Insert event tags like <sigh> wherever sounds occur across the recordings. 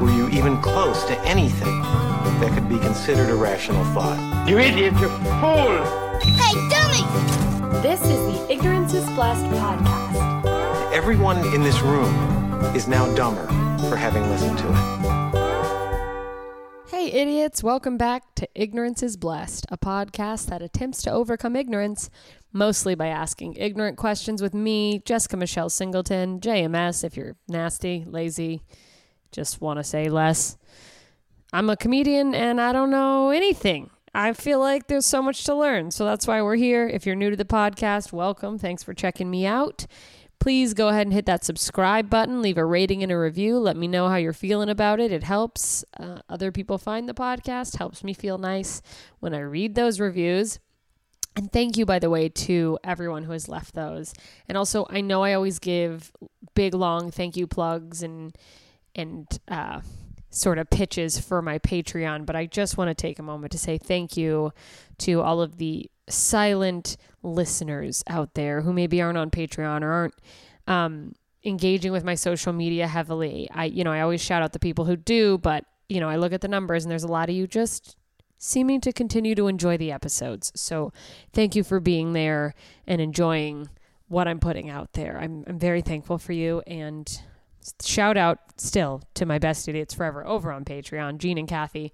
were you even close to anything that could be considered a rational thought. You idiot, you fool! Hey, dummy! This is the Ignorance is Blessed podcast. Everyone in this room is now dumber for having listened to it. Hey, idiots, welcome back to Ignorance is Blessed, a podcast that attempts to overcome ignorance, mostly by asking ignorant questions with me, Jessica Michelle Singleton, JMS, if you're nasty, lazy, just want to say less. I'm a comedian and I don't know anything. I feel like there's so much to learn. So that's why we're here. If you're new to the podcast, welcome. Thanks for checking me out. please go ahead and hit that subscribe button, leave a rating and a review. Let me know how you're feeling about it. It helps uh, other people find the podcast, helps me feel nice when I read those reviews. And thank you, by the way, to everyone who has left those. And also, I know I always give big, long thank you plugs and and uh, sort of pitches for my Patreon, but I just want to take a moment to say thank you to all of the silent listeners out there who maybe aren't on Patreon or aren't um, engaging with my social media heavily. I, you know, I always shout out the people who do, but you know, I look at the numbers and there's a lot of you just seeming to continue to enjoy the episodes. So thank you for being there and enjoying what I'm putting out there. I'm, I'm very thankful for you and shout out still to my best idiots forever over on Patreon, Gene and Kathy,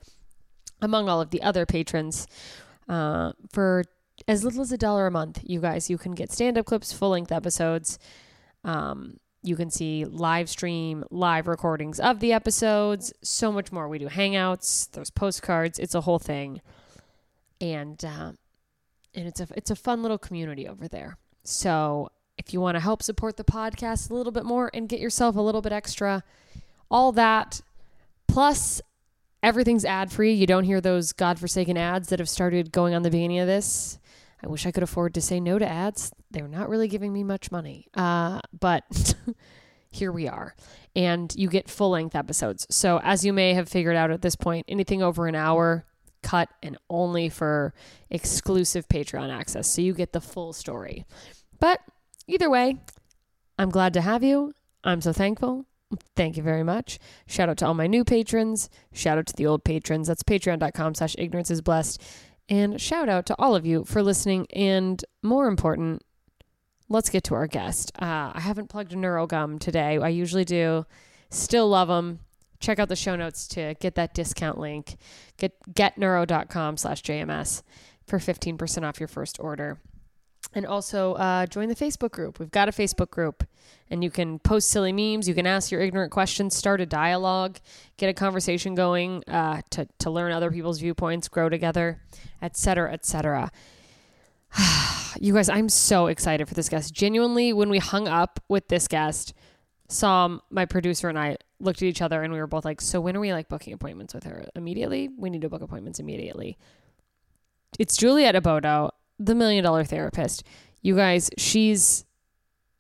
among all of the other patrons. Uh, for as little as a dollar a month, you guys, you can get stand up clips, full length episodes. Um, you can see live stream, live recordings of the episodes, so much more. We do hangouts, there's postcards, it's a whole thing, and uh, and it's a it's a fun little community over there. So if you want to help support the podcast a little bit more and get yourself a little bit extra, all that plus everything's ad free. You don't hear those godforsaken ads that have started going on the beginning of this. I wish I could afford to say no to ads. They're not really giving me much money. Uh, but <laughs> here we are. And you get full length episodes. So, as you may have figured out at this point, anything over an hour, cut and only for exclusive Patreon access. So, you get the full story. But either way, I'm glad to have you. I'm so thankful. Thank you very much. Shout out to all my new patrons. Shout out to the old patrons. That's patreon.com slash ignorance is blessed. And shout out to all of you for listening. And more important, let's get to our guest. Uh, I haven't plugged a NeuroGum today. I usually do. Still love them. Check out the show notes to get that discount link. Get getneuro.com slash JMS for 15% off your first order. And also uh, join the Facebook group. We've got a Facebook group, and you can post silly memes. You can ask your ignorant questions, start a dialogue, get a conversation going uh, to to learn other people's viewpoints, grow together, etc., etc. <sighs> you guys, I'm so excited for this guest. Genuinely, when we hung up with this guest, Sam, my producer, and I looked at each other, and we were both like, "So when are we like booking appointments with her? Immediately? We need to book appointments immediately." It's Juliet Ebodo the million dollar therapist. You guys, she's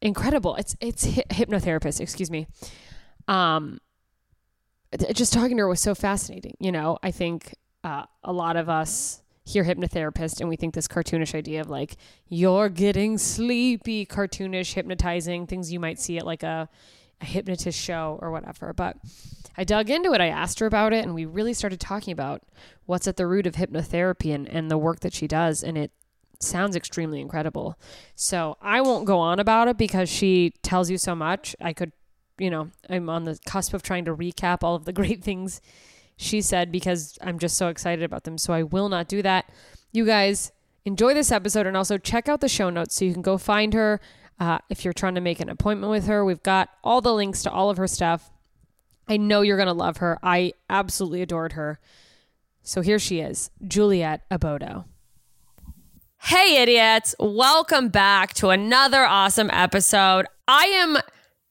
incredible. It's it's hi- hypnotherapist, excuse me. Um just talking to her was so fascinating. You know, I think uh, a lot of us hear hypnotherapist and we think this cartoonish idea of like you're getting sleepy, cartoonish, hypnotizing things you might see at like a, a hypnotist show or whatever. But I dug into it. I asked her about it, and we really started talking about what's at the root of hypnotherapy and, and the work that she does. And it sounds extremely incredible. So I won't go on about it because she tells you so much. I could, you know, I'm on the cusp of trying to recap all of the <laughs> great things she said because I'm just so excited about them. So I will not do that. You guys enjoy this episode and also check out the show notes so you can go find her. Uh, if you're trying to make an appointment with her, we've got all the links to all of her stuff. I know you're going to love her. I absolutely adored her. So here she is, Juliet Ebodo. Hey, idiots. Welcome back to another awesome episode. I am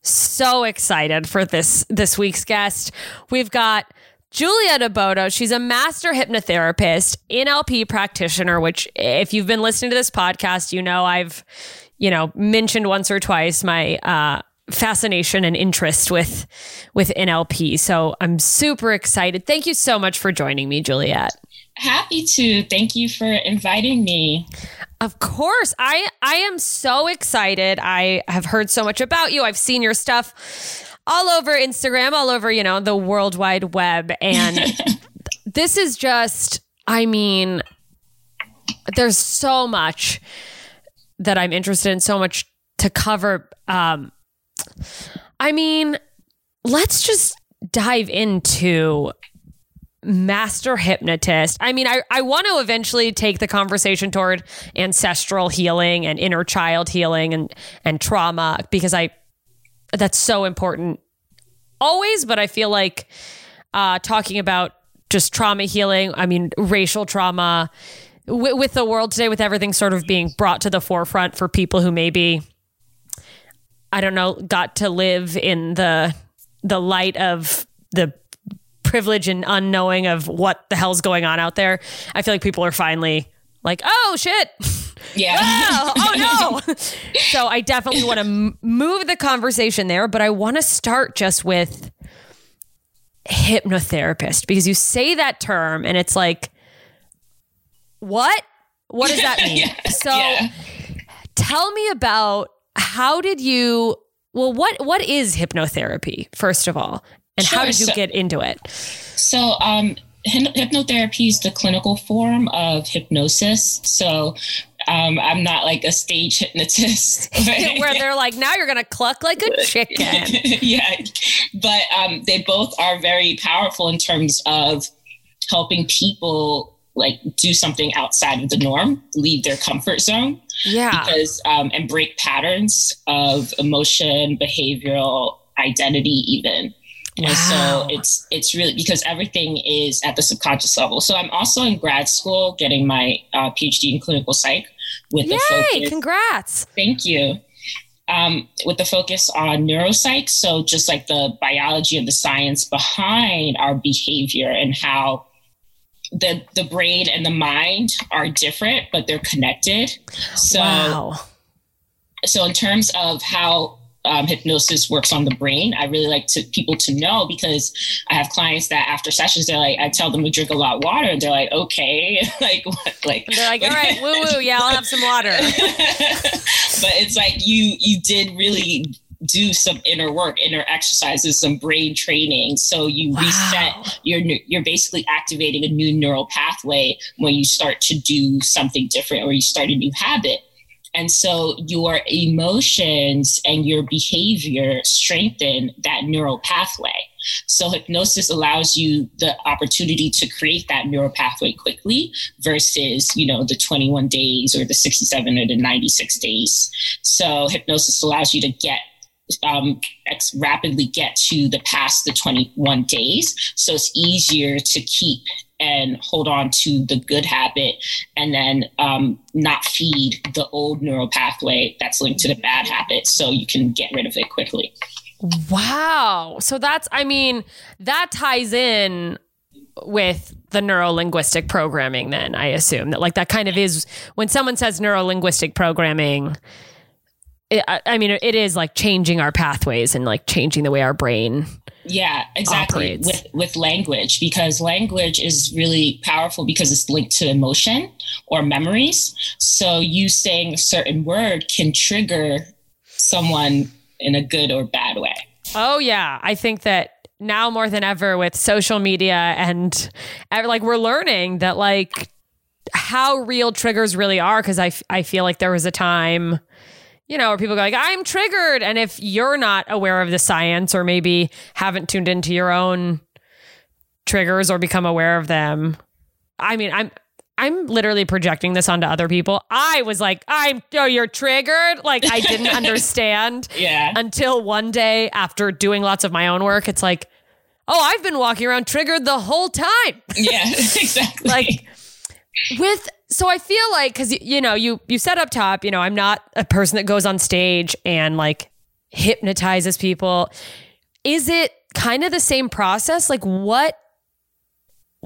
so excited for this this week's guest. We've got Juliet Ebodo. She's a master hypnotherapist, NLP practitioner, which if you've been listening to this podcast, you know I've, you know, mentioned once or twice my uh fascination and interest with with NLP. So I'm super excited. Thank you so much for joining me, Juliet. Happy to. Thank you for inviting me. Of course. I I am so excited. I have heard so much about you. I've seen your stuff all over Instagram, all over, you know, the world wide web and <laughs> this is just I mean there's so much that I'm interested in, so much to cover um I mean, let's just dive into master hypnotist. I mean, I, I want to eventually take the conversation toward ancestral healing and inner child healing and and trauma because I that's so important always, but I feel like uh, talking about just trauma healing, I mean, racial trauma w- with the world today, with everything sort of being brought to the forefront for people who maybe I don't know, got to live in the the light of the privilege and unknowing of what the hell's going on out there. I feel like people are finally like, oh shit. Yeah. <laughs> Oh, oh no. <laughs> so I definitely want to m- move the conversation there, but I want to start just with hypnotherapist because you say that term and it's like, what? What does that <laughs> mean? Yeah. So Yeah. tell me about how did you well what what is hypnotherapy first of all and how did you so- get into it So, um, hypnotherapy is the clinical form of hypnosis. So, um, I'm not like a stage hypnotist. <laughs> <laughs> where they're like now you're gonna cluck like a <laughs> chicken yeah, but um, they both are very powerful in terms of helping people like do something outside of the norm, leave their comfort zone, yeah because um, and break patterns of emotion, behavioral identity, even. And Wow. so it's it's really because everything is at the subconscious level. So I'm also in grad school getting my uh, PhD in clinical psych with the yay focus. congrats Thank you. Um, with the focus on neuropsych, so just like the biology of the science behind our behavior and how the the brain and the mind are different, but they're connected. So wow so in terms of how um, hypnosis works on the brain, I really like to people to know because I have clients that after sessions they're like, I tell them to drink a lot of water, and they're like, okay, <laughs> like what, like they're like all right woo woo yeah i'll have some water <laughs> but it's like you you did really do some inner work, inner exercises, some brain training. So you Wow. reset. You're you're basically activating a new neural pathway when you start to do something different or you start a new habit. And so your emotions and your behavior strengthen that neural pathway. So hypnosis allows you the opportunity to create that neural pathway quickly versus, you know, the 21 days or the 67 or the 96 days. So hypnosis allows you to get um, rapidly get to the past the 21 days. So it's easier to keep and hold on to the good habit and then um, not feed the old neural pathway that's linked to the bad habit so you can get rid of it quickly. wow so that's i mean that ties in with the neuro linguistic programming then i assume that like that kind of is when someone says neuro linguistic programming it, I, I mean it is like changing our pathways and like changing the way our brain Yeah, exactly. operates. With with language because language is really powerful because it's linked to emotion or memories. So you saying a certain word can trigger someone in a good or bad way. Oh yeah, I think that now more than ever with social media and like we're learning that like how real triggers really are because I, f- I feel like there was a time you know where people go like I'm triggered and if you're not aware of the science or maybe haven't tuned into your own triggers or become aware of them I mean I'm I'm literally projecting this onto other people. I was like, I'm oh, you're triggered. Like I didn't <laughs> understand Yeah. until one day after doing lots of my own work, it's like, oh, I've been walking around triggered the whole time. yeah, <laughs> exactly. like with so I feel like because you know you you said up top, you know, I'm not a person that goes on stage and like hypnotizes people. Is it kind of the same process? Like what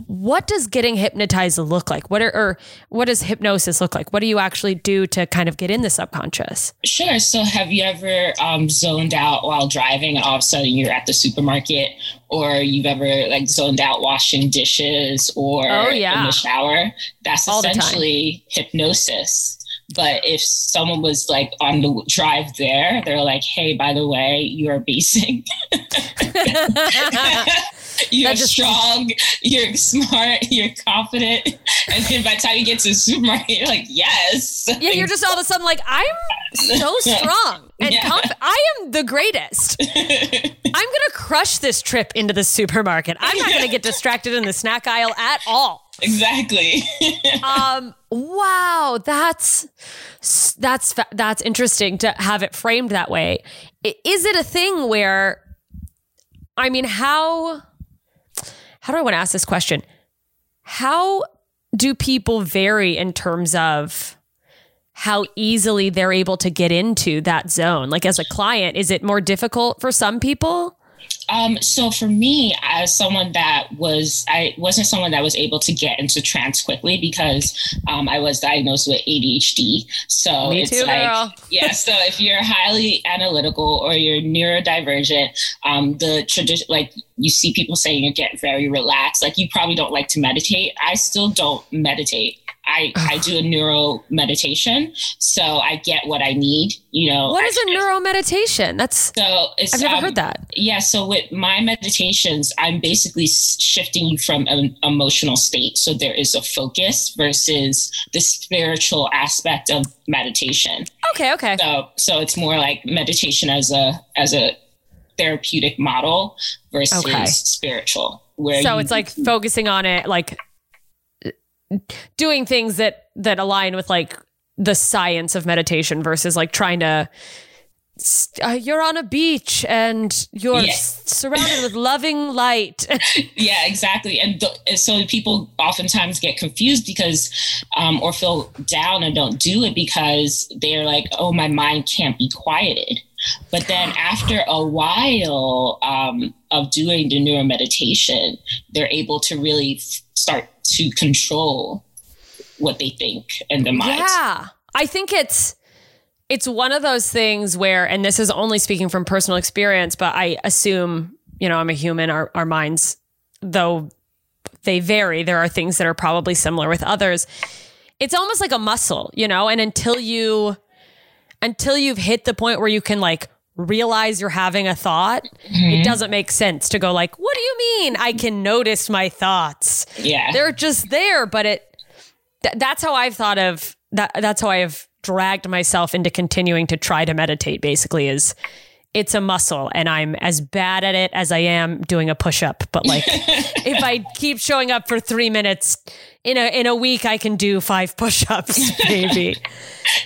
what does getting hypnotized look like? What are or what does hypnosis look like? What do you actually do to kind of get in the subconscious? Sure. So, have you ever um, zoned out while driving and all of a sudden you're at the supermarket, or you've ever like zoned out washing dishes or Oh, yeah. in the shower? That's All essentially hypnosis. But if someone was like on the drive there, they're like, "Hey, by the way, you're basing. <laughs> <laughs> you're just- strong. You're smart. You're confident." And then by the time you get to the supermarket, you're like, "Yes." Yeah, you're just all of a sudden like, I'm so <laughs> strong and Yeah. conf- I am the greatest. <laughs> I'm gonna crush this trip into the supermarket. I'm not gonna get distracted in the snack aisle at all. exactly. <laughs> Um, wow, that's that's that's interesting to have it framed that way. Is it a thing where, I mean, how how do I want to ask this question? How do people vary in terms of how easily they're able to get into that zone. Like as a client, is it more difficult for some people? Um, so for me, as someone that was, I wasn't someone that was able to get into trance quickly because um, I was diagnosed with ADHD. So Me it's too, like, girl. <laughs> yeah. So if you're highly analytical or you're neurodivergent, um, the tradition, like you see people saying you get very relaxed. Like you probably don't like to meditate. I still don't meditate. I, I do a neuro meditation, so I get what I need. You know, what is a neuro meditation? That's so I've never um, heard that. Yeah. So with my meditations, I'm basically shifting you from an emotional state. So there is a focus versus the spiritual aspect of meditation. Okay, okay. So so it's more like meditation as a as a therapeutic model versus Okay. spiritual. Where So you- it's like focusing on it like doing things that that align with like the science of meditation versus like trying to uh, you're on a beach and you're Yeah. s- surrounded with loving light. <laughs> yeah exactly and, th- so people oftentimes get confused because um, or feel down and don't do it because they're like oh my mind can't be quieted but then after a while um, of doing the neuro meditation they're able to really start to control what they think and the mind Yeah. I think it's it's one of those things where and this is only speaking from personal experience, but I assume, you know, I'm a human, our our minds though they vary, there are things that are probably similar with others. It's almost like a muscle, you know, and until you until you've hit the point where you can like realize you're having a thought, it mm-hmm. doesn't make sense to go like, "What do you mean? I can notice my thoughts?" yeah. They're just there but it th- that's how i've thought of that that's how i have dragged myself into continuing to try to meditate basically is it's a muscle and i'm as bad at it as i am doing a push-up but like <laughs> if i keep showing up for three minutes in a in a week i can do five push-ups <laughs> maybe.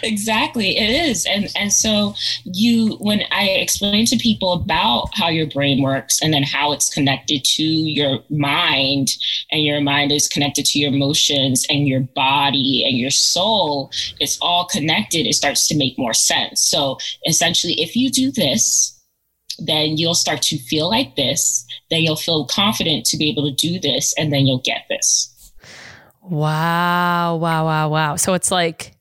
Exactly. It is. And and so you when i explain to people about how your brain works and then how it's connected to your mind and your mind is connected to your emotions and your body and your soul it's all connected. It starts to make more sense. So essentially if you do this then you'll start to feel like this then you'll feel confident to be able to do this and then you'll get this wow wow wow wow so it's like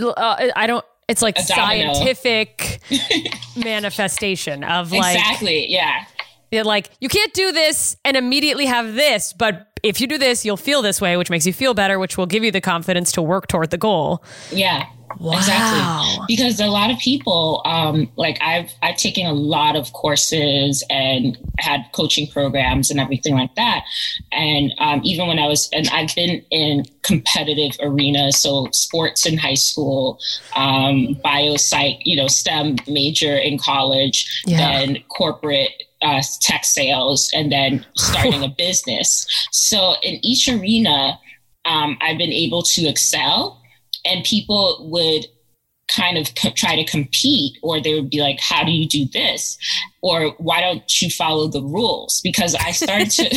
uh, i don't it's like scientific <laughs> manifestation of like exactly yeah They're like, you can't do this and immediately have this, but if you do this, you'll feel this way, which makes you feel better, which will give you the confidence to work toward the goal. Yeah. Wow. Exactly. Because a lot of people, um, like I've I've taken a lot of courses and had coaching programs and everything like that. And um, even when I was and I've been in competitive arenas, so sports in high school, um, bio psych, you know, STEM major in college, Yeah. then corporate uh, tech sales, and then starting <laughs> a business. So in each arena, um, I've been able to excel and people would kind of co- try to compete or they would be like how do you do this? or why don't you follow the rules? Because i started to <laughs>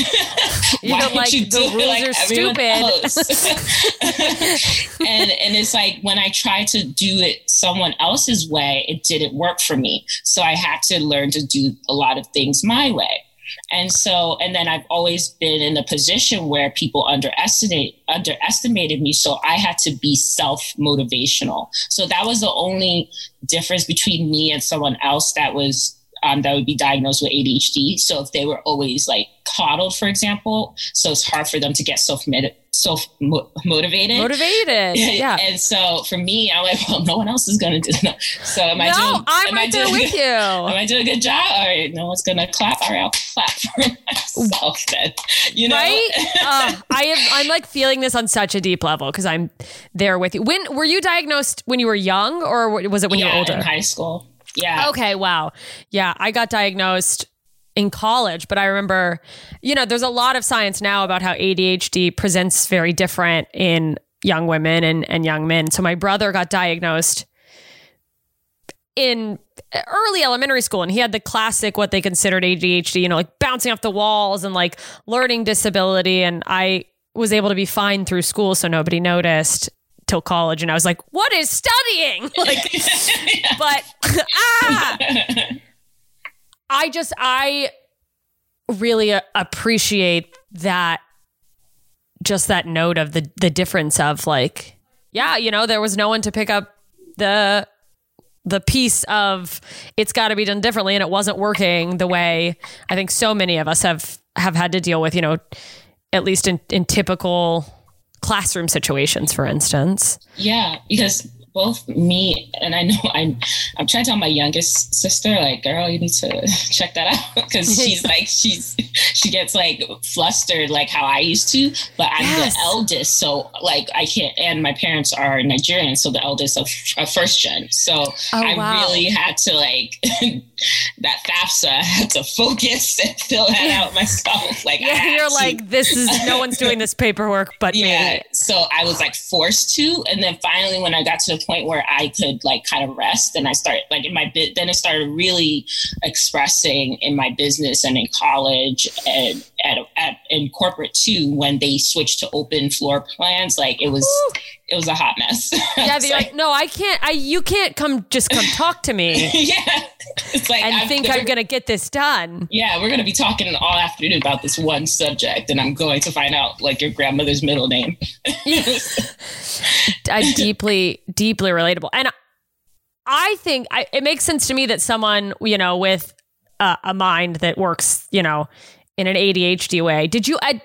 <laughs> You're why don't like, you "The do rules like are stupid." else?" <laughs> and and it's like when i tried to do it someone else's way it didn't work for me. So i had to learn to do a lot of things my way and so, and then I've always been in a position where people underestimate underestimated me. So I had to be self motivational. So that was the only difference between me and someone else that was um, that would be diagnosed with ADHD. So if they were always like coddled, for example, so it's hard for them to get self self motivated. Motivated. <laughs> Yeah. and so for me, I'm like, well, no one else is going to do that. So am I no, doing? I'm am right I there with <laughs> you. Am I doing a good job? All right, no one's gonna clap. All right, I'll clap <laughs> for myself then. You know, Right? uh, I am. I'm like feeling this on such a deep level because I'm there with you. When were you diagnosed? When you were young, or was it when you yeah, were older? in high school. Yeah. Okay, wow. Yeah, I got diagnosed in college, but I remember, you know, there's a lot of science now about how ADHD presents very different in young women and, and young men. So my brother got diagnosed in early elementary school and he had the classic what they considered ADHD, you know, like bouncing off the walls and like learning disability and I was able to be fine through school so nobody noticed till college, and I was like, "What is studying?" <laughs> Like, <laughs> but <laughs> ah, I just I really uh, appreciate that just that note of the the difference of like yeah you know there was no one to pick up the the piece of it's got to be done differently and it wasn't working the way i think so many of us have have had to deal with you know at least in in typical classroom situations for instance. Yeah, because both me and I know <laughs> I'm I'm trying to tell my youngest sister like, girl, you need to <laughs> check that out <laughs> because she's like she's she gets like flustered like how I used to, but I'm Yes. the eldest, so like I can't. And my parents are Nigerian, so the eldest of, of first gen. So oh, I Oh, wow. really had to like that FAFSA. I had to focus and fill that out myself. Like yeah you're to. like this is no one's doing this paperwork but Yeah. me So I was like forced to. And then finally, when I got to the point where I could like kind of rest and I started like in my bit, then I started really expressing in my business and in college and at, at in corporate too, when they switched to open floor plans, like it was, it was a hot mess. <laughs> yeah they're like, no i can't i you can't come just come talk to me <laughs> yeah. It's like, and I'm- think i'm gonna get this done yeah, we're going to be talking all afternoon about this one subject, and I'm going to find out like your grandmother's middle name. <laughs> I deeply, deeply relatable. And I think I, it makes sense to me that someone, you know, with a, a mind that works, you know, in an ADHD way. Did you, I,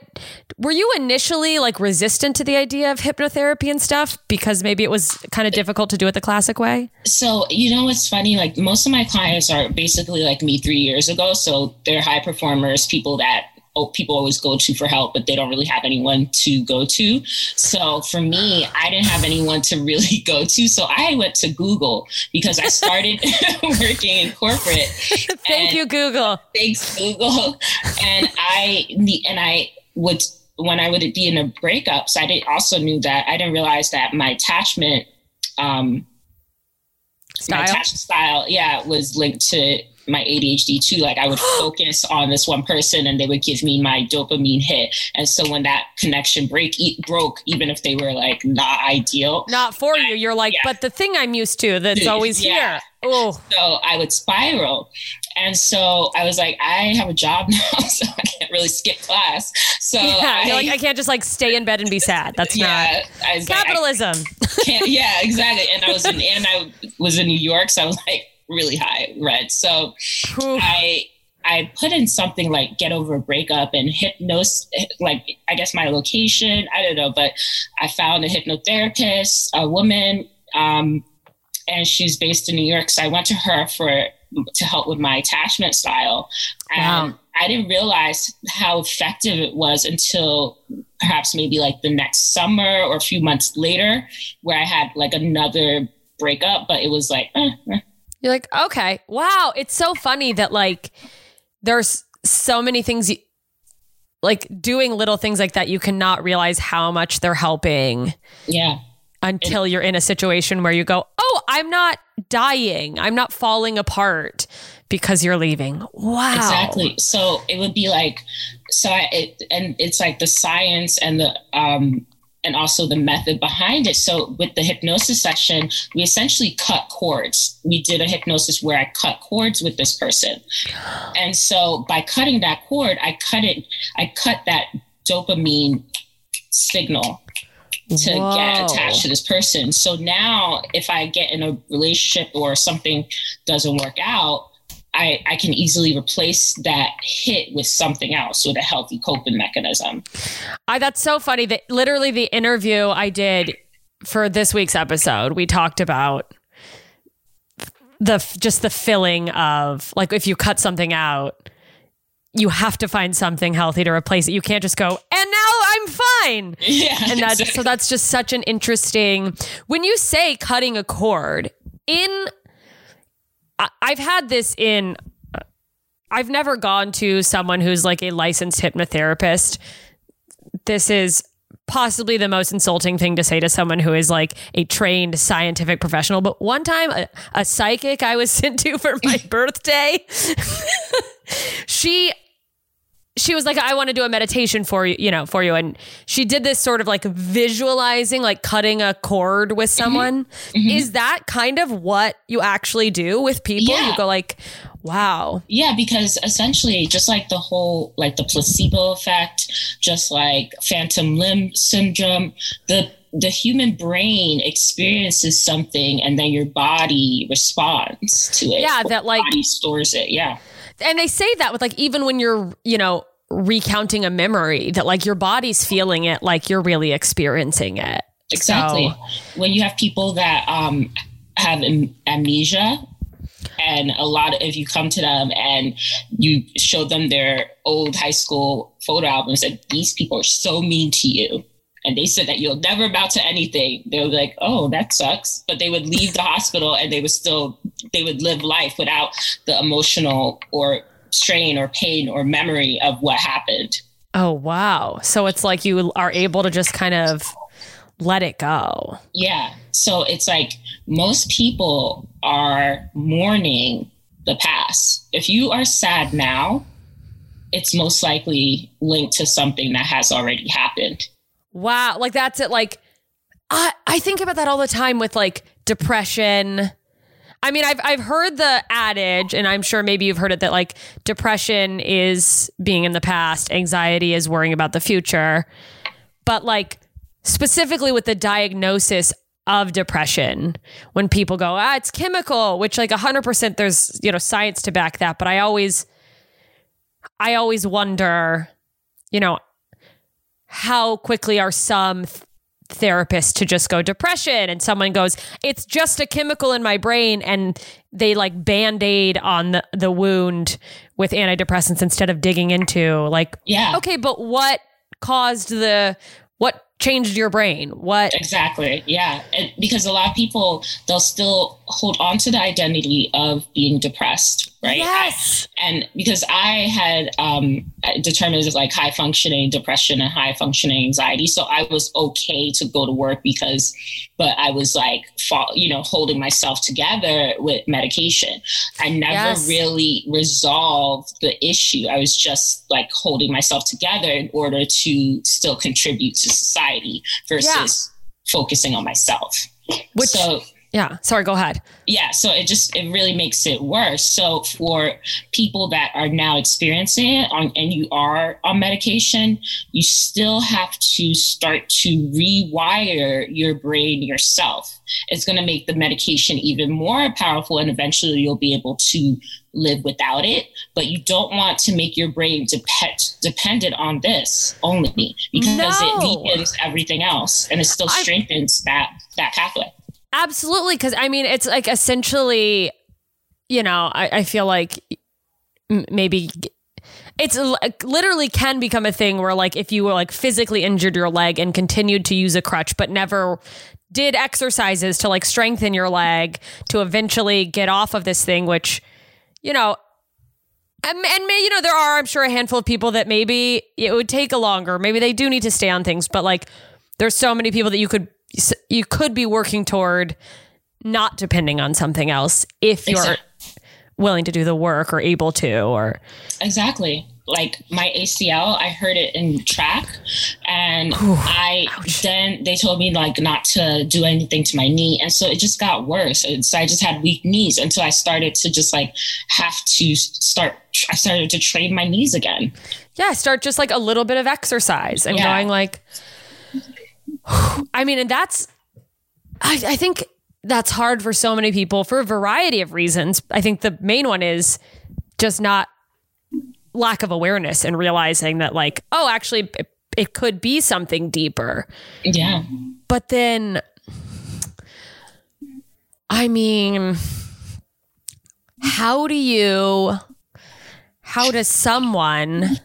were you initially like resistant to the idea of hypnotherapy and stuff because maybe it was kind of difficult to do it the classic way? So, you know what's funny? Like, most of my clients are basically like me three years ago. So, they're high performers, people that people always go to for help, but they don't really have anyone to go to. So, for me, I didn't have anyone to really <laughs> go to. So, I went to Google because I started <laughs> working in corporate. <laughs> Thank you, Google. thanks Google. And I and I would when I would be in a breakup. So I did, also knew that I didn't realize that my attachment, um, my Style. attachment style, yeah, was linked to my ADHD too. Like I would <gasps> focus on this one person, and they would give me my dopamine hit. And so when that connection break e- broke, even if they were like not ideal, Not for you. You're like, Yeah. but the thing I'm used to that's always Yeah. here. Oh, so I would spiral. And so I was like, I have a job <laughs> now, so I can't really skip class. So yeah. I, like, I can't just like stay in bed and be sad. That's <laughs> yeah, not I capitalism. can't, yeah, exactly. And I was in, and I was in New York, so I was like really high red. So Whew. I I put in something like get over a breakup and hypnos like I guess my location, I don't know, but I found a hypnotherapist, a woman, um, and she's based in New York. So I went to her for to help with my attachment style. And Wow. I didn't realize how effective it was until perhaps maybe like the next summer or a few months later, where I had like another breakup, but it was like, eh, eh. You're like, okay, wow. It's so funny that like there's so many things, you, like doing little things like that, you cannot realize how much they're helping yeah. until you're in a situation where you go, oh, I'm not dying, I'm not falling apart because you're leaving. Wow, Exactly. So it would be like, so I, it, and it's like the science and the, um, and also the method behind it. So with the hypnosis session, we essentially cut cords. We did a hypnosis where I cut cords with this person. And so by cutting that cord, I cut it, I cut that dopamine signal to Whoa. get attached to this person. So now if I get in a relationship or something doesn't work out, I, I can easily replace that hit with something else with a healthy coping mechanism. I, that's so funny that literally the interview I did for this week's episode, we talked about the just the filling of like if you cut something out, you have to find something healthy to replace it. You can't just go and now I'm fine. <laughs> Yeah. And that's exactly. so that's just such an interesting when you say cutting a cord in I, I've had this in I've never gone to someone who's like a licensed hypnotherapist. This is possibly the most insulting thing to say to someone who is like a trained scientific professional. But one time, a, a psychic I was <laughs> sent to for my <laughs> birthday, <laughs> she she was like, I want to do a meditation for you, you know, for you. And she did this sort of like visualizing, like cutting a cord with Mm-hmm. someone. Is that kind of what you actually do with people? Yeah. You go like, wow. Yeah, because essentially, just like the whole, like the placebo effect, just like phantom limb syndrome, the the human brain experiences something, and then your body responds to it. Yeah, that, like- stores it. Yeah, And they say that with like, even when you're, you know, recounting a memory, that like your body's feeling it, like you're really experiencing it. exactly. So- When you have people that um have am- amnesia. And a lot of, if you come to them and you show them their old high school photo albums, and these people are so mean to you, and they said that you'll never amount to anything. They were like, "Oh, that sucks," but they would leave the hospital and they would still they would live life without the emotional or strain or pain or memory of what happened. Oh, wow. So it's like you are able to just kind of let it go. Yeah. So it's like most people are mourning the past. If you are sad now, it's most likely linked to something that has already happened. Wow. Like that's it. Like I, I think about that all the time with like depression. I mean, I've I've heard the adage, and I'm sure maybe you've heard it that like depression is being in the past, anxiety is worrying about the future. But like specifically with the diagnosis of depression, when people go, ah, it's chemical, which like hundred percent there's, you know, science to back that. But I always I always wonder, you know, how quickly are some th- therapists to just go depression and someone goes it's just a chemical in my brain and they like band-aid on the, the wound with antidepressants instead of digging into like Yeah. okay but what caused the what changed your brain what Exactly. Yeah. And because a lot of people, they'll still hold on to the identity of being depressed, right? yes and because I had um, determined as like high functioning depression and high functioning anxiety, so I was okay to go to work because, but I was like, you know, holding myself together with medication. I never Yes. really resolved the issue. I was just like holding myself together in order to still contribute to society versus focusing on myself. Which- so yeah. Sorry go ahead. Yeah so it just it really makes it worse. So for people that are now experiencing it on and you are on medication you still have to start to rewire your brain yourself. It's going to make the medication even more powerful and eventually you'll be able to live without it. But you don't want to make your brain depend dependent on this only because No. it weakens everything else and it still I- strengthens that that pathway Absolutely, because I mean, it's like essentially, you know, I, I feel like maybe it's l- literally can become a thing where, like, if you were like physically injured your leg and continued to use a crutch, but never did exercises to like strengthen your leg to eventually get off of this thing, which, you know, and, and may, you know, there are, I'm sure, a handful of people that maybe it would take a longer. Maybe they do need to stay on things, but like, there's so many people that you could you could be working toward not depending on something else if you're Exact- willing to do the work or able to or Exactly. Like my ACL, I heard it in track, and I then they told me like not to do anything to my knee, and so it just got worse. And so I just had weak knees until I started to just like have to start. I started to train my knees again. yeah start just like a little bit of exercise and Yeah. going like i mean and that's I, I think that's hard for so many people for a variety of reasons. I think the main one is just not lack of awareness and realizing that like oh actually it, it could be something deeper. Yeah, But then, I mean, how do you, how does someone,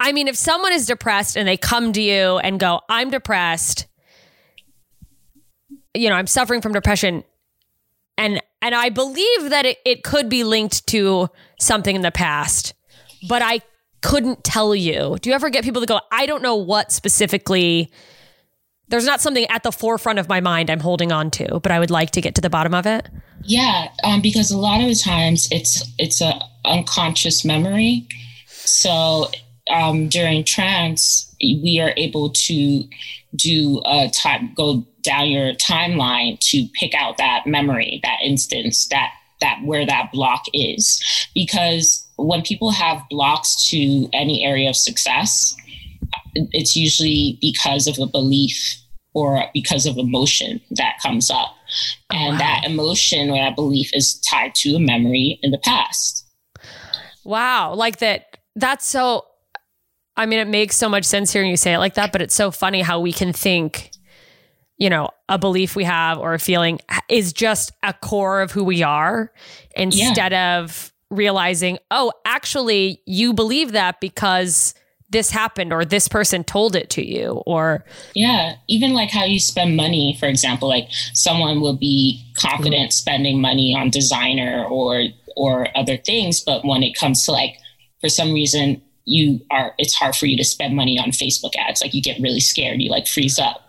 I mean, if someone is depressed and they come to you and go, I'm depressed, you know, I'm suffering from depression. And, and I believe that it, it could be linked to something in the past, but I couldn't tell you. Do you ever get people to go, I don't know what specifically, there's not something at the forefront of my mind I'm holding on to, but I would like to get to the bottom of it? yeah. Um, because a lot of the times it's it's a unconscious memory. So um, during trance, we are able to do a time go down your timeline to pick out that memory, that instance, that that where that block is. Because when people have blocks to any area of success, it's usually because of a belief or because of emotion that comes up. And wow. that emotion or that belief is tied to a memory in the past. Wow. Like that, that's so, I mean, it makes so much sense hearing you say it like that, but it's so funny how we can think, you know, a belief we have or a feeling is just a core of who we are instead yeah. of realizing, oh, actually, you believe that because this happened or this person told it to you or yeah even like how you spend money for example like someone will be confident mm-hmm. spending money on designer or or other things but when it comes to like for some reason you are it's hard for you to spend money on facebook ads. Like you get really scared. You like freeze up.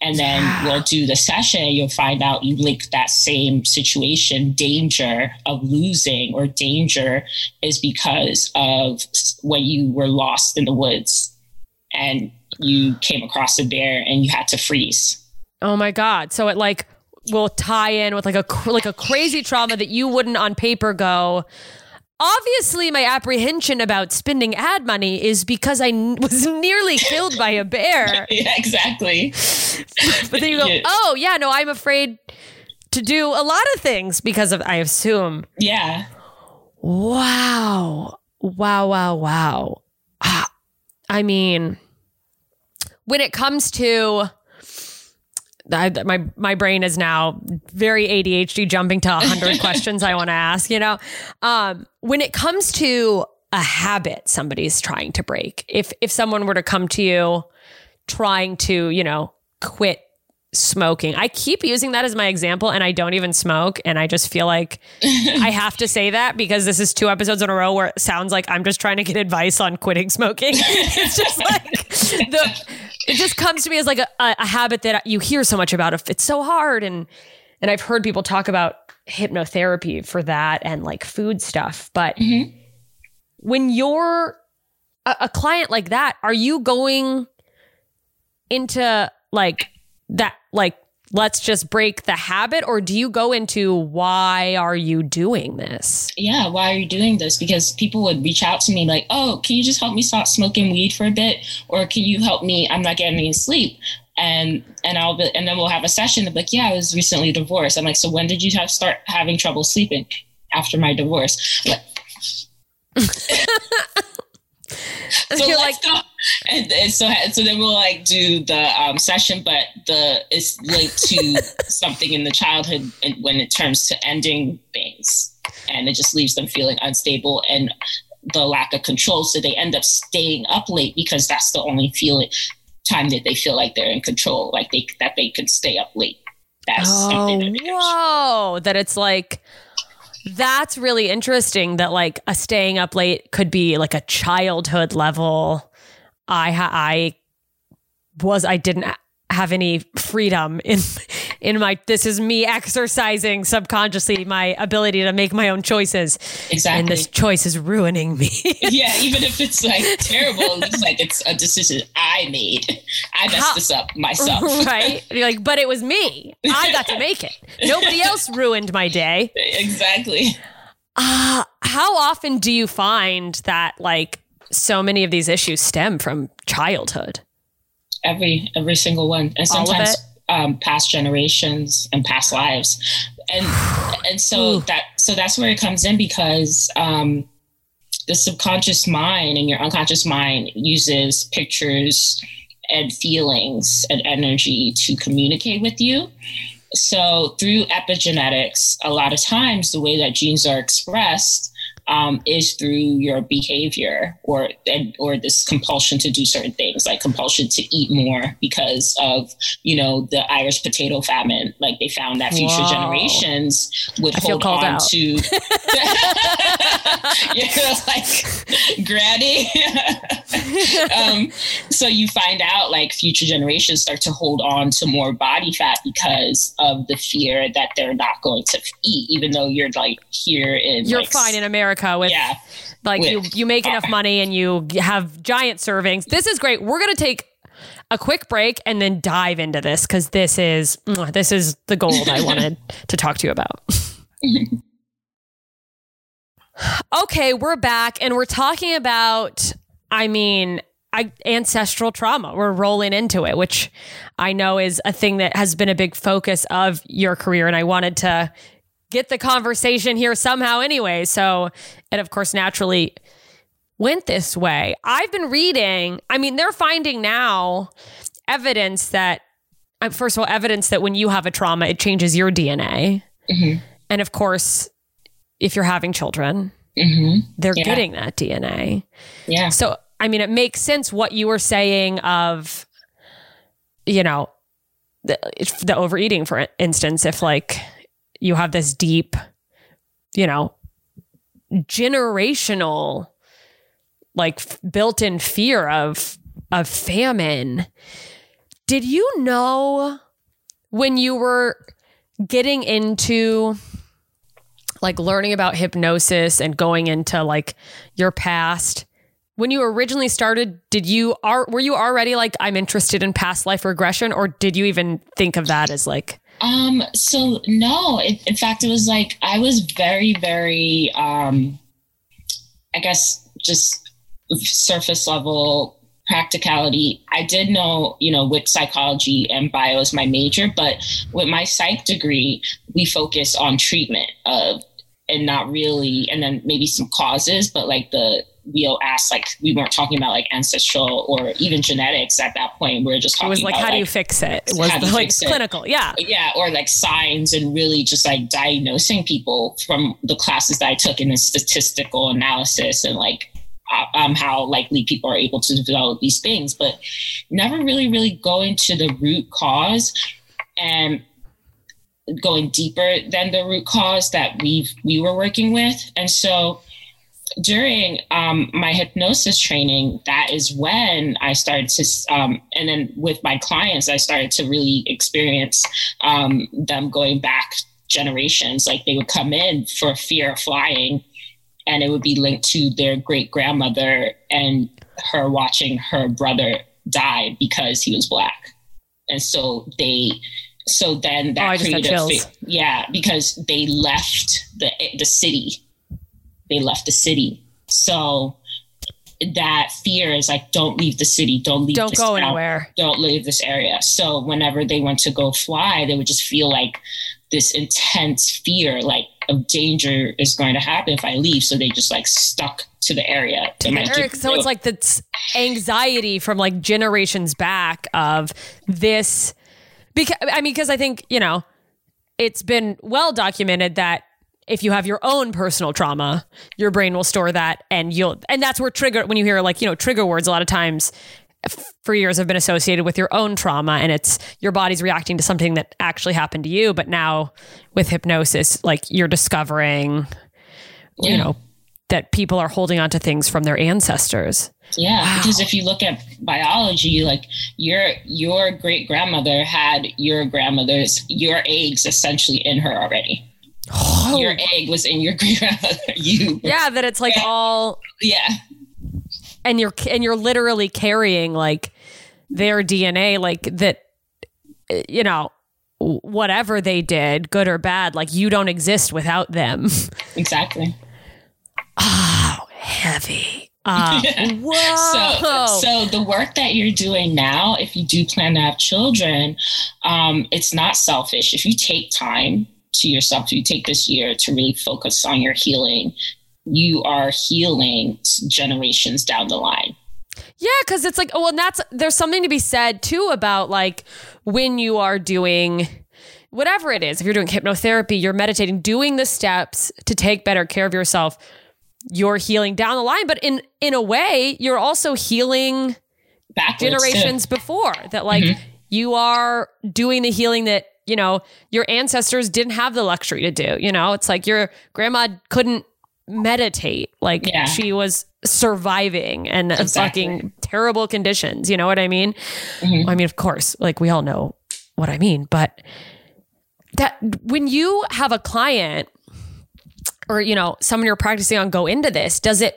And then yeah. we'll do the session. You'll find out you link that same situation. Danger of losing or danger is because of when you were lost in the woods and you came across a bear and you had to freeze. Oh my god. So it like will tie in with like a like a crazy trauma that you wouldn't on paper go Obviously, my apprehension about spending ad money is because I n- <laughs> was nearly killed by a bear. <laughs> yeah, exactly. <laughs> but then you go, yeah. oh, yeah, no, I'm afraid to do a lot of things because of, I assume. Yeah. Wow. Wow, wow, wow. Ah, I mean, when it comes to I, my my brain is now very ADHD, jumping to a hundred questions I want to ask. You know, um, when it comes to a habit somebody's trying to break, if if someone were to come to you trying to, you know, quit smoking. I keep using that as my example and I don't even smoke and I just feel like <laughs> I have to say that because this is two episodes in a row where it sounds like I'm just trying to get advice on quitting smoking. <laughs> it's just like the it just comes to me as like a, a habit that you hear so much about. If it's so hard, and and I've heard people talk about hypnotherapy for that and like food stuff. But mm-hmm. when you're a, a client like that, are you going into like that like let's just break the habit or do you go into why are you doing this yeah why are you doing this because people would reach out to me like oh can you just help me stop smoking weed for a bit or can you help me i'm not getting any sleep and and i'll be, and then we'll have a session of like yeah i was recently divorced. I'm like so when did you have start having trouble sleeping after my divorce? Like, <laughs> so you're like go. And, and, so so then we'll like do the um, session but the it's linked to <laughs> something in the childhood and when it turns to ending things. And it just leaves them feeling unstable and the lack of control. So they end up staying up late because that's the only feeling time that they feel like they're in control like they that they can stay up late. That's oh, whoa. That it's like that's really interesting that like a staying up late could be like a childhood level. I ha- I was I didn't have any freedom in in my this is me exercising subconsciously my ability to make my own choices. Exactly. And this choice is ruining me. <laughs> yeah, even if it's like terrible, it's like it's a decision I made. I messed How, this up myself. <laughs> Right? You're like, but it was me. I got to make it. <laughs> Nobody else ruined my day. Exactly. Uh, how often do you find that like so many of these issues stem from childhood? Every every single one. And sometimes um, past generations and past lives. And and so that so that's where it comes in because um, the subconscious mind and your unconscious mind uses pictures and feelings and energy to communicate with you. So through epigenetics a lot of times the way that genes are expressed um, is through your behavior or or this compulsion to do certain things, like compulsion to eat more because of you know the Irish potato famine. Like they found that future Whoa. generations would I hold on out. to. <laughs> <laughs> you're like granny. <laughs> um, so you find out like future generations start to hold on to more body fat because of the fear that they're not going to eat, even though you're like here in you're like, fine in America America with Yeah. like you you make enough money and you have giant servings. This is great. We're gonna take a quick break and then dive into this because this is this is the gold I <laughs> wanted to talk to you about. <laughs> okay, we're back and we're talking about. I mean, I, ancestral trauma. We're rolling into it, which I know is a thing that has been a big focus of your career. And I wanted to get the conversation here somehow anyway. So, and of course, naturally went this way. I've been reading, I mean, they're finding now evidence that, uh, first of all, evidence that when you have a trauma, it changes your DNA. Mhm. And of course, if you're having children, hmm they're Yeah. getting that DNA. Yeah. So, I mean, it makes sense what you were saying of, you know, the, the overeating, for instance, if like you have this deep, you know, generational, like f- built in fear of, of famine. Did you know when you were getting into like learning about hypnosis and going into like your past when you originally started did you are were you already like i'm interested in past life regression or did you even think of that as like Um, so no, it, in fact, it was like I was very, very, um, I guess, just surface level practicality. I did know, you know, with psychology and bio is my major, but with my psych degree, we focus on treatment of, and not really, and then maybe some causes, but like the we'll ask like we weren't talking about like ancestral or even genetics at that point. We are just it was like about how do you fix it it was how do you like it? clinical yeah yeah or like signs and really just like diagnosing people from the classes that i took in the statistical analysis and like uh, um, how likely people are able to develop these things but never really really going to the root cause and going deeper than the root cause that we we were working with and so during um, my hypnosis training, that is when I started to, um, and then with my clients, I started to really experience um, them going back generations. Like they would come in for fear of flying, and it would be linked to their great grandmother and her watching her brother die because he was black. And so they, so then that Oh, created, yeah, because they left the the city they left the city. So that fear is like, don't leave the city, don't leave. don't this go town, anywhere Don't leave this area. So whenever they went to go fly, they would just feel like this intense fear, like of danger is going to happen if I leave. So they just like stuck to the area. to the Eric, so it's like the anxiety from like generations back of this because i mean because i think you know it's been well documented that if you have your own personal trauma your brain will store that and you'll and that's where trigger when you hear like you know trigger words a lot of times for years have been associated with your own trauma and it's your body's reacting to something that actually happened to you but now with hypnosis like you're discovering you know that people are holding on to things from their ancestors. Yeah, because if you look at biology, like your your great grandmother had your grandmother's your eggs essentially in her already. Your egg was in your great <laughs> grandmother. You, yeah that it's like all yeah, and you're and you're literally carrying like their DNA like that you know whatever they did good or bad like you don't exist without them. Exactly. oh heavy. <laughs> Uh, whoa So, so the work that you're doing now, if you do plan to have children, um, it's not selfish. If you take time to yourself, you take this year to really focus on your healing, you are healing generations down the line. Yeah, because it's like, oh, well, and that's there's something to be said too about like when you are doing whatever it is. If you're doing hypnotherapy, you're meditating, doing the steps to take better care of yourself. You're healing down the line, but in in a way, you're also healing Backwards too. generations before. That like mm-hmm. you are doing the healing that you know your ancestors didn't have the luxury to do. You know, it's like your grandma couldn't meditate. Like Yeah. she was surviving and Exactly. fucking terrible conditions. You know what I mean? Mhm. I mean, of course, like we all know what I mean, but that when you have a client or you know someone you're practicing on go into this does it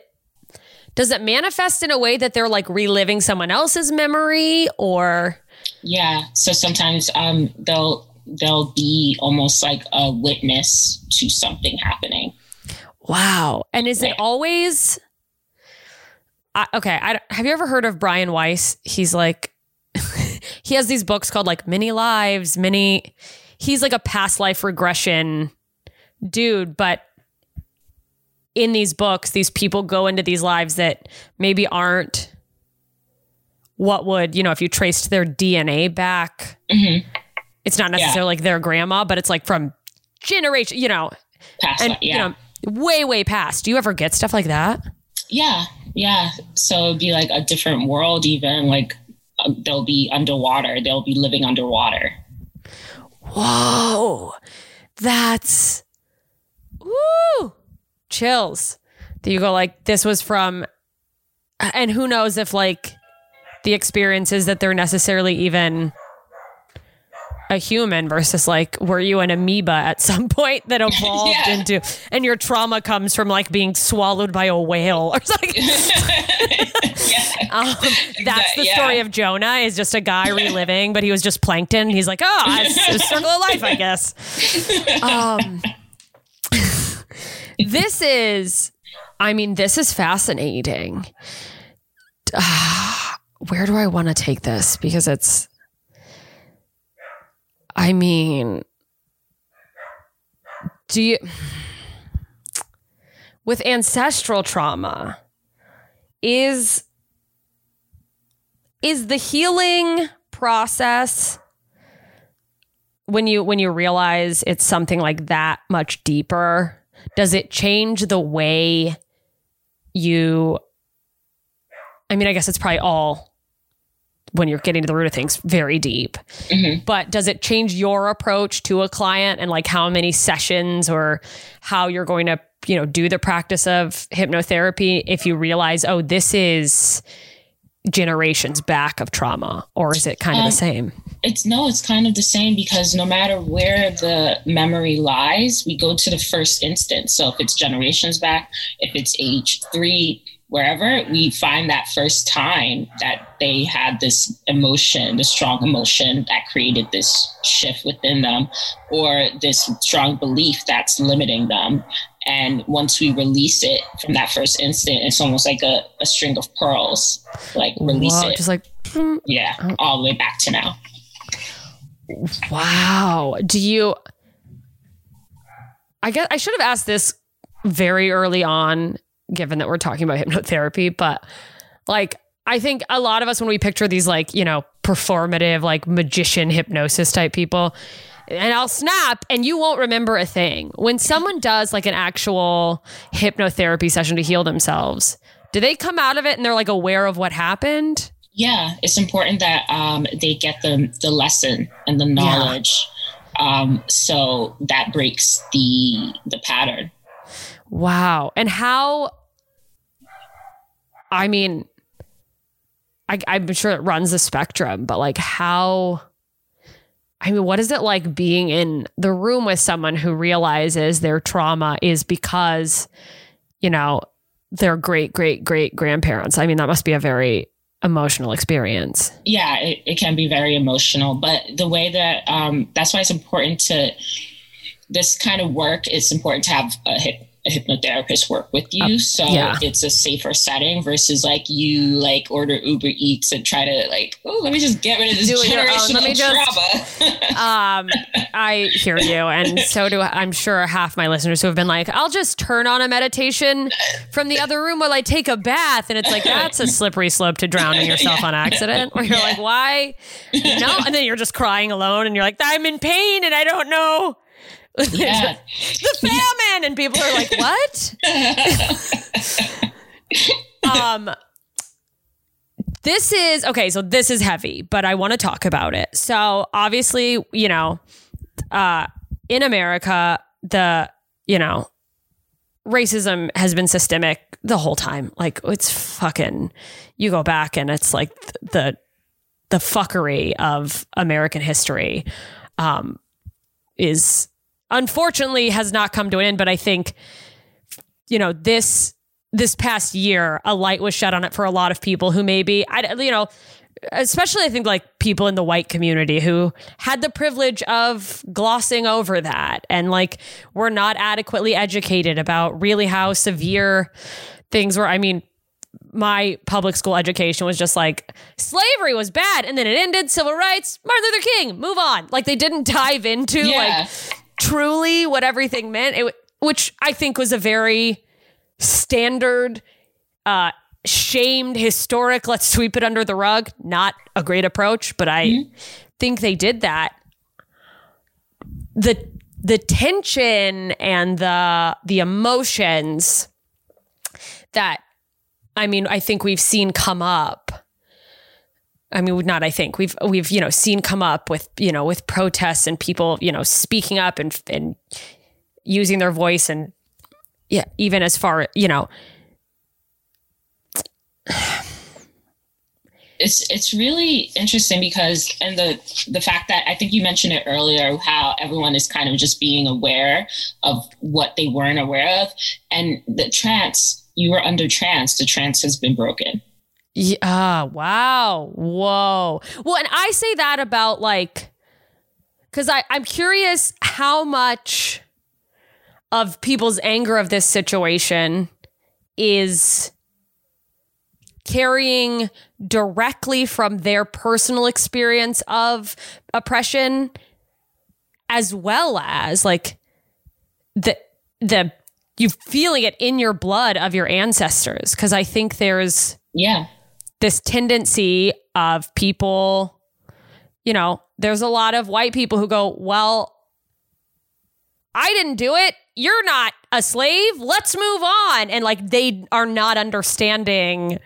does it manifest in a way that they're like reliving someone else's memory or Yeah. So sometimes um they'll they'll be almost like a witness to something happening. wow. And is it always I, okay I, have you ever heard of brian weiss? He's like <laughs> he has these books called like many lives many he's like a past life regression dude but in these books these people go into these lives that maybe aren't what would you know if you traced their dna back hmm it's not necessarily like their grandma but it's like from generation you know Past and life, yeah. you know way way past do you ever get stuff like that Yeah, yeah. So it'd be like a different world, even like um, they'll be underwater. They'll be living underwater. whoa that's woo chills that you go like this was from and who knows if like the experiences that they're necessarily even a human versus like were you an amoeba at some point that <laughs> evolved Yeah. into and your trauma comes from like being swallowed by a whale or <laughs> something <laughs> yeah. Um, that's the yeah. story of Jonah is just a guy reliving, but he was just plankton. He's like, oh, it's a circle of life, I guess. Um, this is, I mean, this is fascinating. <sighs> Where do I want to take this? Because it's, I mean, do you, with ancestral trauma, is is the healing process when you when you realize it's something like that much deeper does it change the way you i mean i guess it's probably all when you're getting to the root of things very deep Mhm. but does it change your approach to a client and like how many sessions or how you're going to you know do the practice of hypnotherapy if you realize oh this is generations back of trauma or is it kind of Um, the same It's no, it's kind of the same because no matter where the memory lies, we go to the first instance. So if it's generations back, if it's age three, wherever, we find that first time that they had this emotion, the strong emotion that created this shift within them, or this strong belief that's limiting them. And once we release it from that first instant, it's almost like a, a string of pearls. Like release Whoa, it. just like yeah, all the way back to now. wow do you i guess i should have asked this very early on given that we're talking about <laughs> hypnotherapy but like i think a lot of us when we picture these like you know performative like magician hypnosis type people and I'll snap and you won't remember a thing. When someone does like an actual hypnotherapy session to heal themselves, do they come out of it and they're like aware of what happened? yeah it's important that um, they get the the lesson and the knowledge um, so that breaks the the pattern Wow. And how, I mean, I, I'm sure it runs the spectrum, but like how, I mean, what is it like being in the room with someone who realizes their trauma is because, you know, their great, great, great grandparents? I mean, that must be a very emotional experience. yeah it, it can be very emotional but the way that um, that's why it's important to this kind of work it's important to have a hypnotherapist work with you so yeah. it's a safer setting versus like you like order uber eats and try to like oh let me just get rid of this Do it your own. generational Let me just- trauma <laughs> um, I hear you, and so do I'm sure half my listeners who have been like, "I'll just turn on a meditation from the other room while I take a bath," and it's like that's a slippery slope to drowning <laughs> yourself on accident. Where you're like, "Why?" No, and then you're just crying alone, and you're like, "I'm in pain, and I don't know." Yeah. <laughs> The famine, and people are like, "What?" <laughs> um this is okay so this is heavy but i want to talk about it. So obviously you know uh in america the you know racism has been systemic the whole time. Like it's fucking you go back and it's like th- the the fuckery of american history um is unfortunately has not come to an end but i think you know, this this past year, a light was shed on it for a lot of people who maybe, I, you know, especially I think like people in the white community who had the privilege of glossing over that and like were not adequately educated about really how severe things were. I mean, my public school education was just like slavery was bad and then it ended civil rights martin luther king move on like they didn't dive into Yeah. like truly what everything meant it, which i think was a very standard uh shamed historic let's sweep it under the rug not a great approach but i think they did that the the tension and the the emotions that I mean, I think we've seen come up. I mean, not I think we've we've you know seen come up with you know with protests and people you know speaking up and and using their voice and yeah, even as far you know. It's it's really interesting because and the the fact that I think you mentioned it earlier how everyone is kind of just being aware of what they weren't aware of. And the trance you were under trance the trance has been broken Yeah. Wow. Whoa. Well, and I say that about like, because I'm curious how much of people's anger of this situation is carrying directly from their personal experience of oppression as well as like the the you feeling it in your blood of your ancestors because i think there's yeah this tendency of people, you know, there's a lot of white people who go, well, I didn't do it. You're not a slave. Let's move on. And like they are not understanding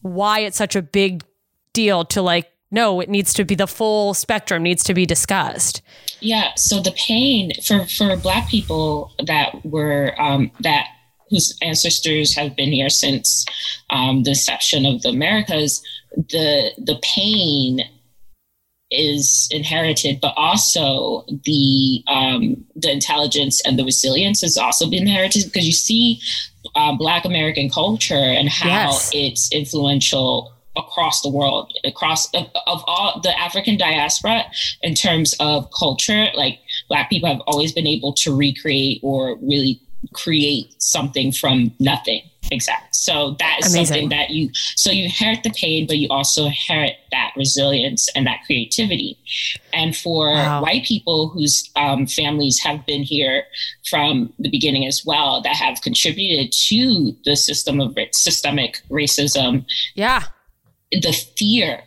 why it's such a big deal to like, no, it needs to be the full spectrum needs to be discussed. Yeah. So the pain for for Black people that were um, that whose ancestors have been here since um, the inception of the Americas, the the pain is inherited, but also the um, the intelligence and the resilience has also been inherited because you see uh, Black American culture and how Yes. it's influential across the world, across of, of all the African diaspora in terms of culture. Like Black people have always been able to recreate or really create something from nothing. Exactly. So that is Amazing. something that you so you inherit the pain, but you also inherit that resilience and that creativity. And for Wow. white people whose um, families have been here from the beginning as well, that have contributed to the system of systemic racism, Yeah. the fear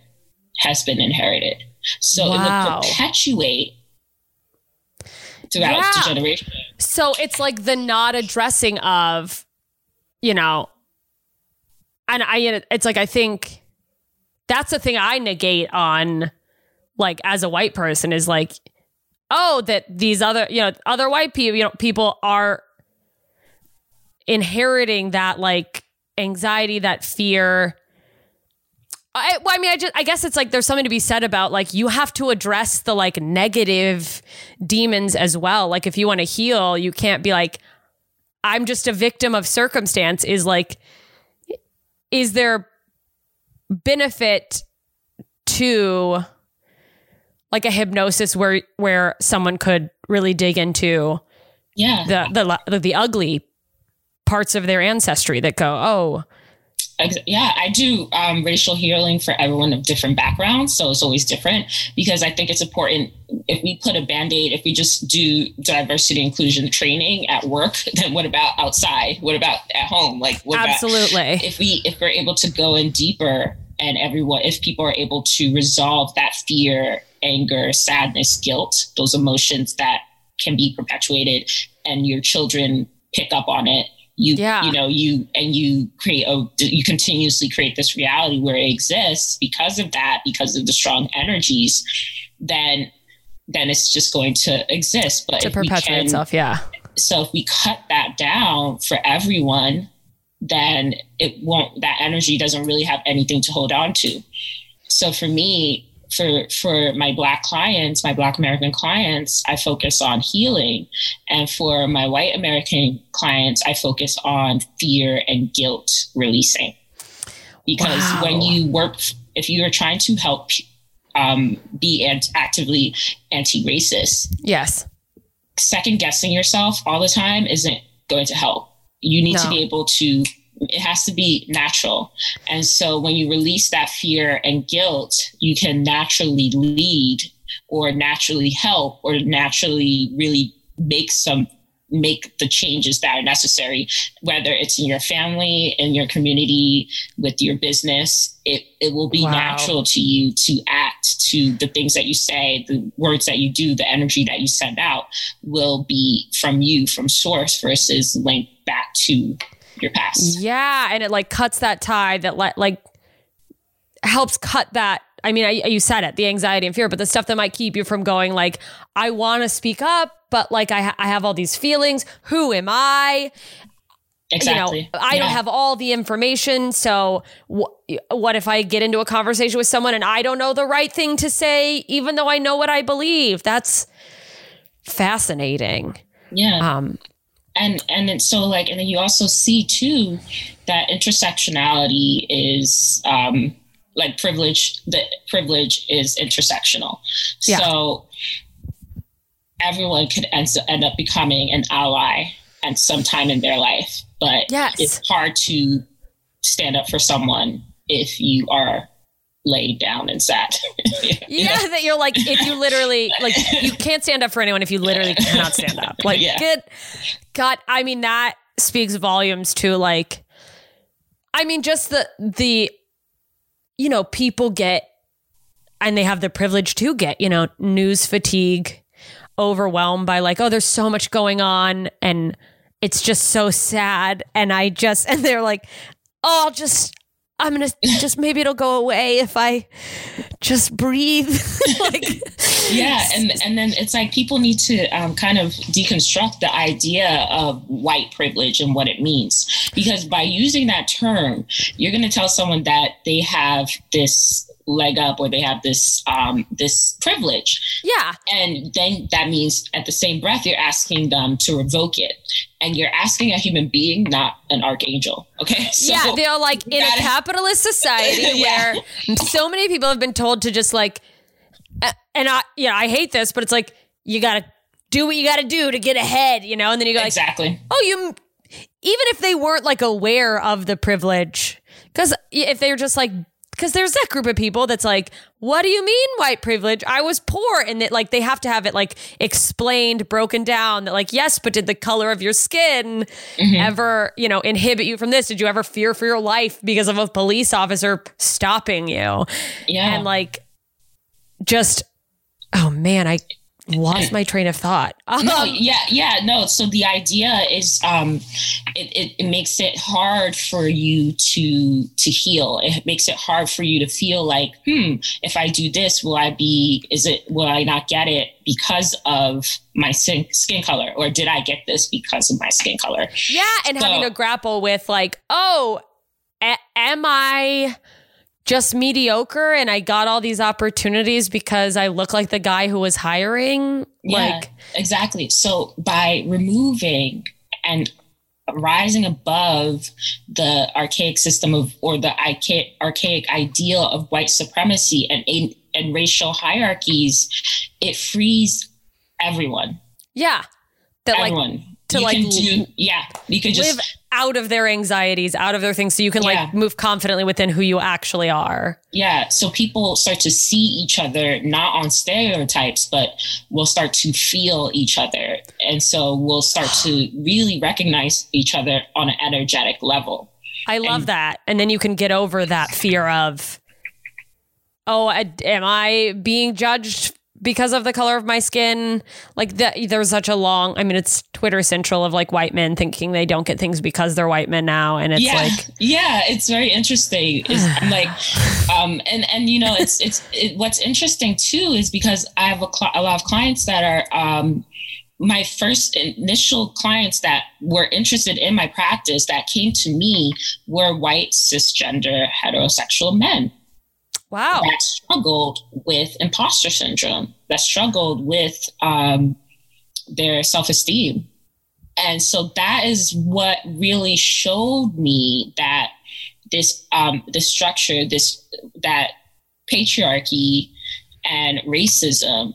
has been inherited. So it Wow. would perpetuate throughout Yeah. the generation. So it's like the not addressing of, you know, and I, it's like, I think that's the thing I negate on, like, as a white person is like, oh, that these other, you know, other white people, you know, people are inheriting that, like, anxiety, that fear. I, well, I mean, I just, I guess it's like there's something to be said about like you have to address the like negative demons as well. Like if you want to heal, you can't be like, I'm just a victim of circumstance. Is like, is there benefit to like a hypnosis where where someone could really dig into Yeah. the the the ugly parts of their ancestry that go, oh, Yeah, I do um, racial healing for everyone of different backgrounds. So it's always different because I think it's important. If we put a band aid, if we just do diversity inclusion training at work, <laughs> then what about outside? What about at home? Like, what about- absolutely. if we if we're able to go in deeper and everyone if people are able to resolve that fear anger sadness guilt those emotions that can be perpetuated and your children pick up on it you Yeah. you know you and you create a you continuously create this reality where it exists because of that because of the strong energies then then it's just going to exist but to perpetuate can- itself, yeah. so if we cut that down for everyone then it won't that energy doesn't really have anything to hold on to so for me for for my black clients my black american clients i focus on healing and for my white american clients i focus on fear and guilt releasing because Wow. when you work if you are trying to help um, be ant- actively anti-racist Yes. second guessing yourself all the time isn't going to help. You need to be able to, it has to be natural. And so when you release that fear and guilt, you can naturally lead or naturally help or naturally really make some make the changes that are necessary whether it's in your family in your community with your business it, it will be Wow. natural to you to act to the things that you say the words that you do the energy that you send out will be from you from source versus linked back to your past Yeah, and it like cuts that tie that like like helps cut that. I mean, I, you said it, the anxiety and fear, but the stuff that might keep you from going like, I want to speak up, but like I, ha- I have all these feelings. Who am I? exactly You know, I don't have all the information. So wh- what if I get into a conversation with someone and I don't know the right thing to say, even though I know what I believe? That's fascinating. yeah Um, and and it's so like and then you also see too that intersectionality is um like privilege the privilege is intersectional Yeah. so everyone could end, end up becoming an ally at some time in their life but Yes. it's hard to stand up for someone if you are laid down and sat. You <laughs> Yeah, know? that you're like if you literally <laughs> like you can't stand up for anyone if you literally cannot stand up. Like Yeah. good God, I mean that speaks volumes to like I mean just the the you know, people get and they have the privilege to get, you know, news fatigue, overwhelmed by like, oh, there's so much going on and it's just so sad. And I just <laughs> and they're like, oh, I'll just I'm gonna just maybe it'll go away if I just breathe. <laughs> like yeah and and then it's like people need to um, kind of deconstruct the idea of white privilege and what it means because by using that term you're to tell someone that they have this leg up or they have this um, this privilege Yeah. and then that means at the same breath you're asking them to revoke it and you're asking a human being not an archangel okay <laughs> so yeah, they're like in a capitalist society <laughs> Yeah. where so many people have been told to just like, and I, yeah, I hate this, but it's like you gotta do what you gotta do to get ahead, you know. And then you go like, exactly oh, you, even if they weren't like aware of the privilege, because if they're just like. Because there's that group of people that's like, what do you mean white privilege? I was poor. And that like they have to have it like explained, broken down that like, yes, but did the color of your skin mm-hmm. ever, you know, inhibit you from this? Did you ever fear for your life because of a police officer stopping you? yeah And like, just, oh man, I lost my train of thought. <laughs> no Um, yeah yeah no so the idea is um it, it, it makes it hard for you to to heal. It makes it hard for you to feel like hmm if i do this will i be is it will i not get it because of my skin, skin color? Or did i get this because of my skin color? Yeah, and having to grapple with like, oh, a- am I just mediocre and I got all these opportunities because I look like the guy who was hiring? Yeah, Like, exactly. So by removing and rising above the archaic system of or the archaic, archaic ideal of white supremacy and and racial hierarchies, it frees everyone. yeah, that like everyone. To, you like, can do yeah. You can just live out of their anxieties, out of their things, so you can Yeah. like move confidently within who you actually are. Yeah, so people start to see each other not on stereotypes, but we'll start to feel each other. And so we'll start to <sighs> really recognize each other on an energetic level. I love that. And then you can get over that fear of, oh, I- am I being judged because of the color of my skin? Like that, there's such a long. I mean, it's Twitter central of like white men thinking they don't get things because they're white men now, and it's yeah, like, <laughs> yeah, it's very interesting. It's, I'm like, <sighs> um, and and you know, it's it's it, what's interesting too is because I have a, cl- a lot of clients that are um, my first initial clients that were interested in my practice that came to me were white cisgender heterosexual men. Wow. that struggled with imposter syndrome, that struggled with um, their self esteem. And so that is what really showed me that this um, structure, this that patriarchy and racism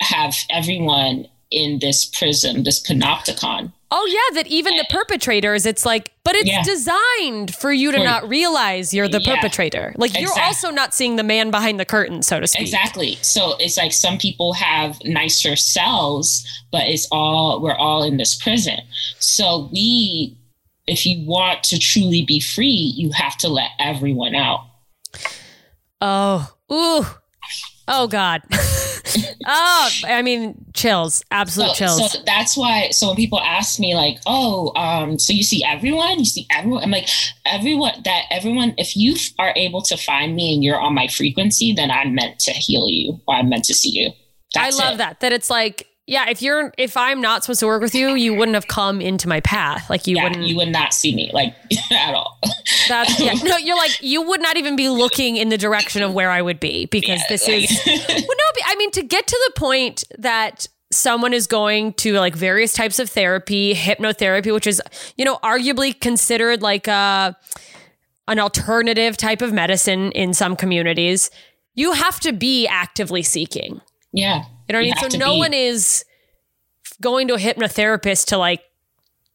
have everyone in this prism, this panopticon. Oh yeah, that even the perpetrators, it's like, but it's Yeah. designed for you to For- not realize you're the Yeah. perpetrator. Like you're also not seeing the man behind the curtain, so to speak. Exactly. So it's like some people have nicer cells, but it's all we're all in this prison. So we if you want to truly be free, you have to let everyone out. Oh, ooh, oh God. <laughs> <laughs> oh, I mean, chills, absolute So, chills. so that's why so when people ask me like, "Oh, um so you see everyone? You see everyone?" I'm like, "Everyone that everyone if you are able to find me and you're on my frequency, then I'm meant to heal you or I'm meant to see you." That's I love it. that. That it's like, yeah, if you're, if I'm not supposed to work with you, you wouldn't have come into my path. Like you yeah, wouldn't. you would not see me like <laughs> at all. That's yeah. <laughs> No, you're like you would not even be looking in the direction of where I would be because Yeah, this like- is. <laughs> Well, no, I mean to get to the point that someone is going to like various types of therapy, hypnotherapy, which is you know arguably considered like a an alternative type of medicine in some communities. You have to be actively seeking. Yeah. You know what I mean? So no be. one is going to a hypnotherapist to like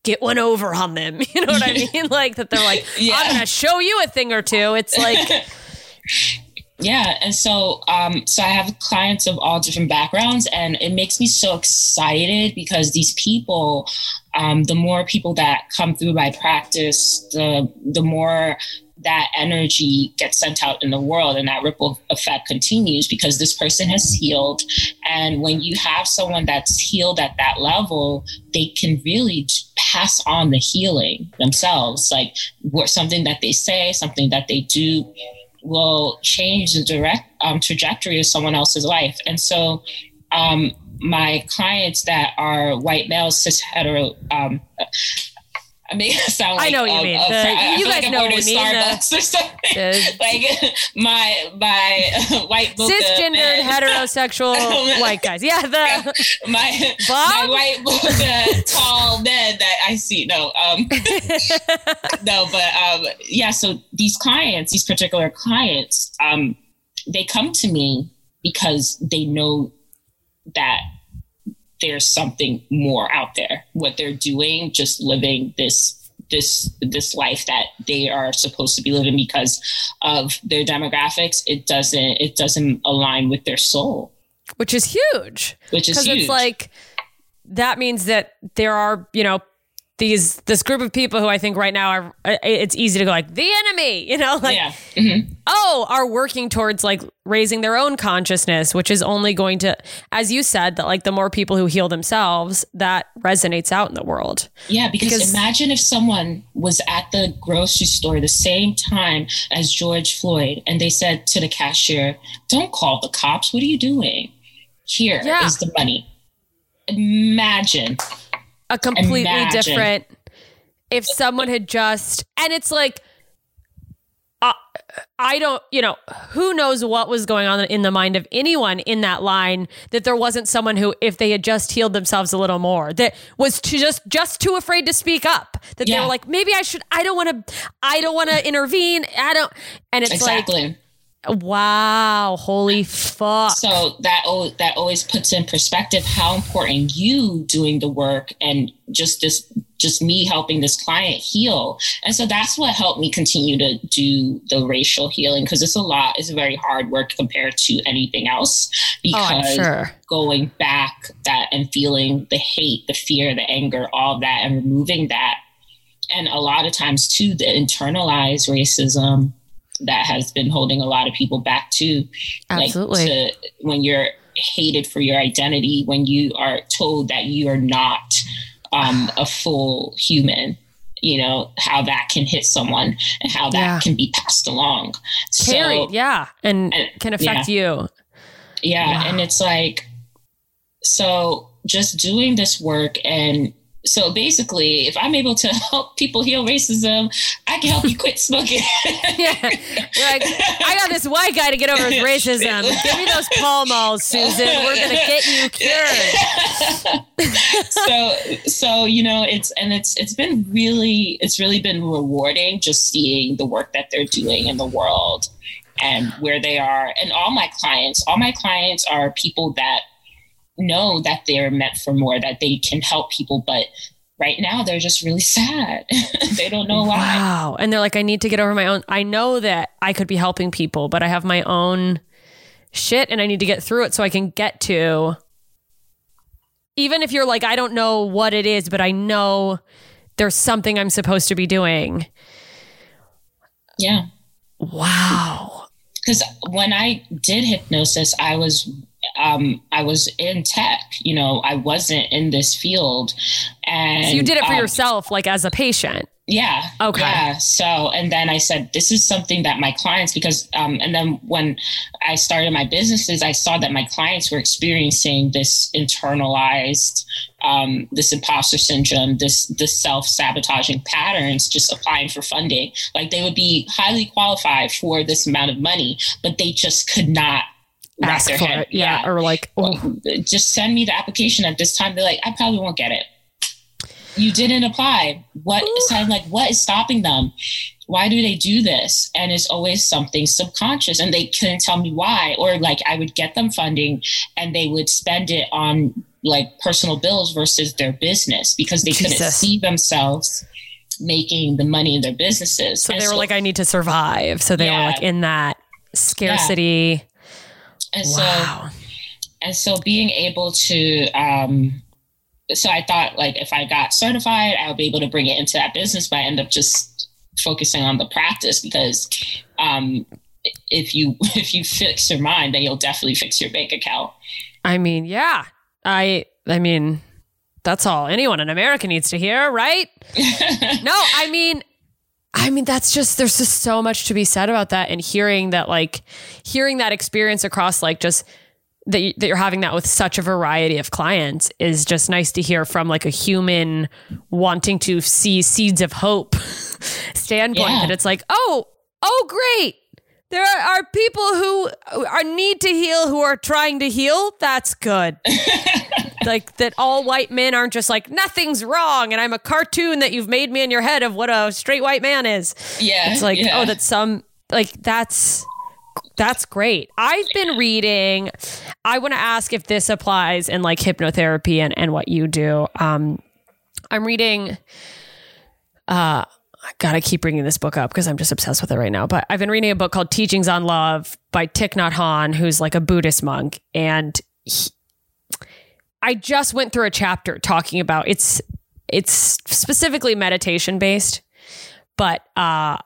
get one over on them. <laughs> You know what I mean? Like that they're like, Yeah. I'm gonna show you a thing or two. It's like <laughs> Yeah, and so um, so I have clients of all different backgrounds, and it makes me so excited because these people, um, the more people that come through my practice, the the more that energy gets sent out in the world, and that ripple effect continues because this person has healed, and when you have someone that's healed at that level, they can really pass on the healing themselves, like what something that they say, something that they do will change the direct um, trajectory of someone else's life. And so, um, my clients that are white males, cis hetero, um, I make <laughs> it sound I like know what you mean. a The- I you guys like know what mean, the- Starbucks or something. the- <laughs> <laughs> like my my white cisgendered, heterosexual white guys. Yeah, the my Bob? my white Buddha tall men that I see. No, um, no, but um, yeah. So these clients, these particular clients, um, they come to me because they know that there's something more out there. What they're doing, just living this this this life that they are supposed to be living because of their demographics. It doesn't it doesn't align with their soul, which is huge. which is Because huge. it's like that means that there are, you know, these this group of people who I think right now are uh, it's easy to go like the enemy, <laughs> you know, like yeah. Mhm. oh, are working towards like raising their own consciousness, which is only going to, as you said, that like the more people who heal themselves, that resonates out in the world. Yeah, because, Because- imagine if someone was at the grocery store the same time as George Floyd and they said to the cashier, Don't call the cops. What are you doing? Here is Yeah. the money. Imagine. A completely Imagine. different. If someone had just, and it's like, uh, I don't, you know, who knows what was going on in the mind of anyone in that line that there wasn't someone who, if they had just healed themselves a little more, that was to just just too afraid to speak up. That they were like, maybe I should. I don't want to. I don't want to intervene. I don't. And it's exactly. like, wow, holy fuck. so that al- that always puts in perspective how important you doing the work and just this just me helping this client heal and so that's what helped me continue to do the racial healing because it's a lot it's very hard work compared to anything else oh, because sure. going back that and feeling the hate the fear the anger all that and removing that and a lot of times too the internalized racism that has been holding a lot of people back too Absolutely. like to, when you're hated for your identity when you are told that you are not um, a full human you know how that can hit someone and how that Yeah. can be passed along Carried, so yeah, and and- can affect you. yeah Wow. and it's like so just doing this work and so basically, if I'm able to <laughs> help people heal racism, I can help you quit smoking. <laughs> yeah. Like, I got this white guy to get over his <laughs> racism. Give me those Pall Malls, Susan. We're gonna get you cured. so so you know it's and it's it's been really it's really been rewarding just seeing the work that they're doing in the world and where they are and all my clients all my clients are people that know that they're meant for more, that they can help people, but right now they're just really sad. <laughs> they don't know why. Wow. And they're like, I need to get over my own. I know that I could be helping people, but I have my own shit and I need to get through it so I can get to. Even if you're like, I don't know what it is, but I know there's something I'm supposed to be doing. Yeah. Wow. Because when I did hypnosis, I was um, I was in tech. You know, I wasn't in this field, and so you did it for um, yourself, like as a patient. Yeah. Okay. Yeah. So, and then I said, this is something that my clients, because, um, and then when I started my businesses, I saw that my clients were experiencing this internalized, um, this imposter syndrome, this, this self sabotaging patterns, just applying for funding. Like they would be highly qualified for this amount of money, but they just could not Ask for head. it. Yeah. Or like, oh, Just send me the application at this time. They're like, I probably won't get it you didn't apply. What so I'm like, what is stopping them? Why do they do this? And it's always something subconscious. And they couldn't tell me why. Or like I would get them funding and they would spend it on like personal bills versus their business because they couldn't see themselves making the money in their businesses. so And they were like, I need to survive. So they were like in that scarcity. And so Wow. and so being able to um so i thought like if i got certified i would be able to bring it into that business but i end up just focusing on the practice because um if you <laughs> if you fix your mind then you'll definitely fix your bank account I mean, yeah. I I mean, that's all anyone in America needs to hear, right? <laughs> no, I mean I mean that's just there's just so much to be said about that and hearing that like hearing that experience across like just that, that you're having that with such a variety of clients is just nice to hear from like a human wanting to see seeds of hope <laughs> standpoint Yeah. that it's like oh oh great. There are people who are need to heal who are trying to heal. That's good <laughs> like that all white men aren't just like nothing's wrong and i'm a cartoon that you've made me in your head of what a straight white man is yeah it's like yeah. oh that's some like that's that's great i've been reading i want to ask if this applies in like hypnotherapy and, and what you do um i'm reading uh I gotta keep bringing this book up because I'm just obsessed with it right now. But I've been reading a book called Teachings on Love by Thich Nhat Hanh, who's like a Buddhist monk, and he, I just went through a chapter talking about it's it's specifically meditation based, but uh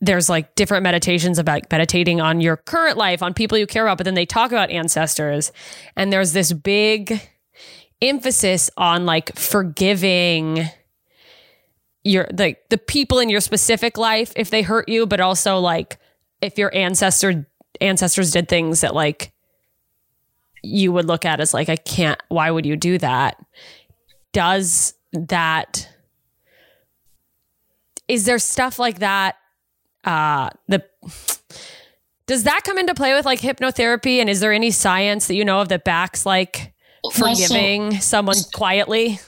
there's like different meditations about meditating on your current life, on people you care about, but then they talk about ancestors. And there's this big emphasis on like forgiving your like the people in your specific life if they hurt you, but also like if your ancestor ancestors did things that like you would look at as like I can't why would you do that? Does that is there stuff like that uh the does that come into play with like hypnotherapy and is there any science that you know of that backs like Well, so- forgiving someone quietly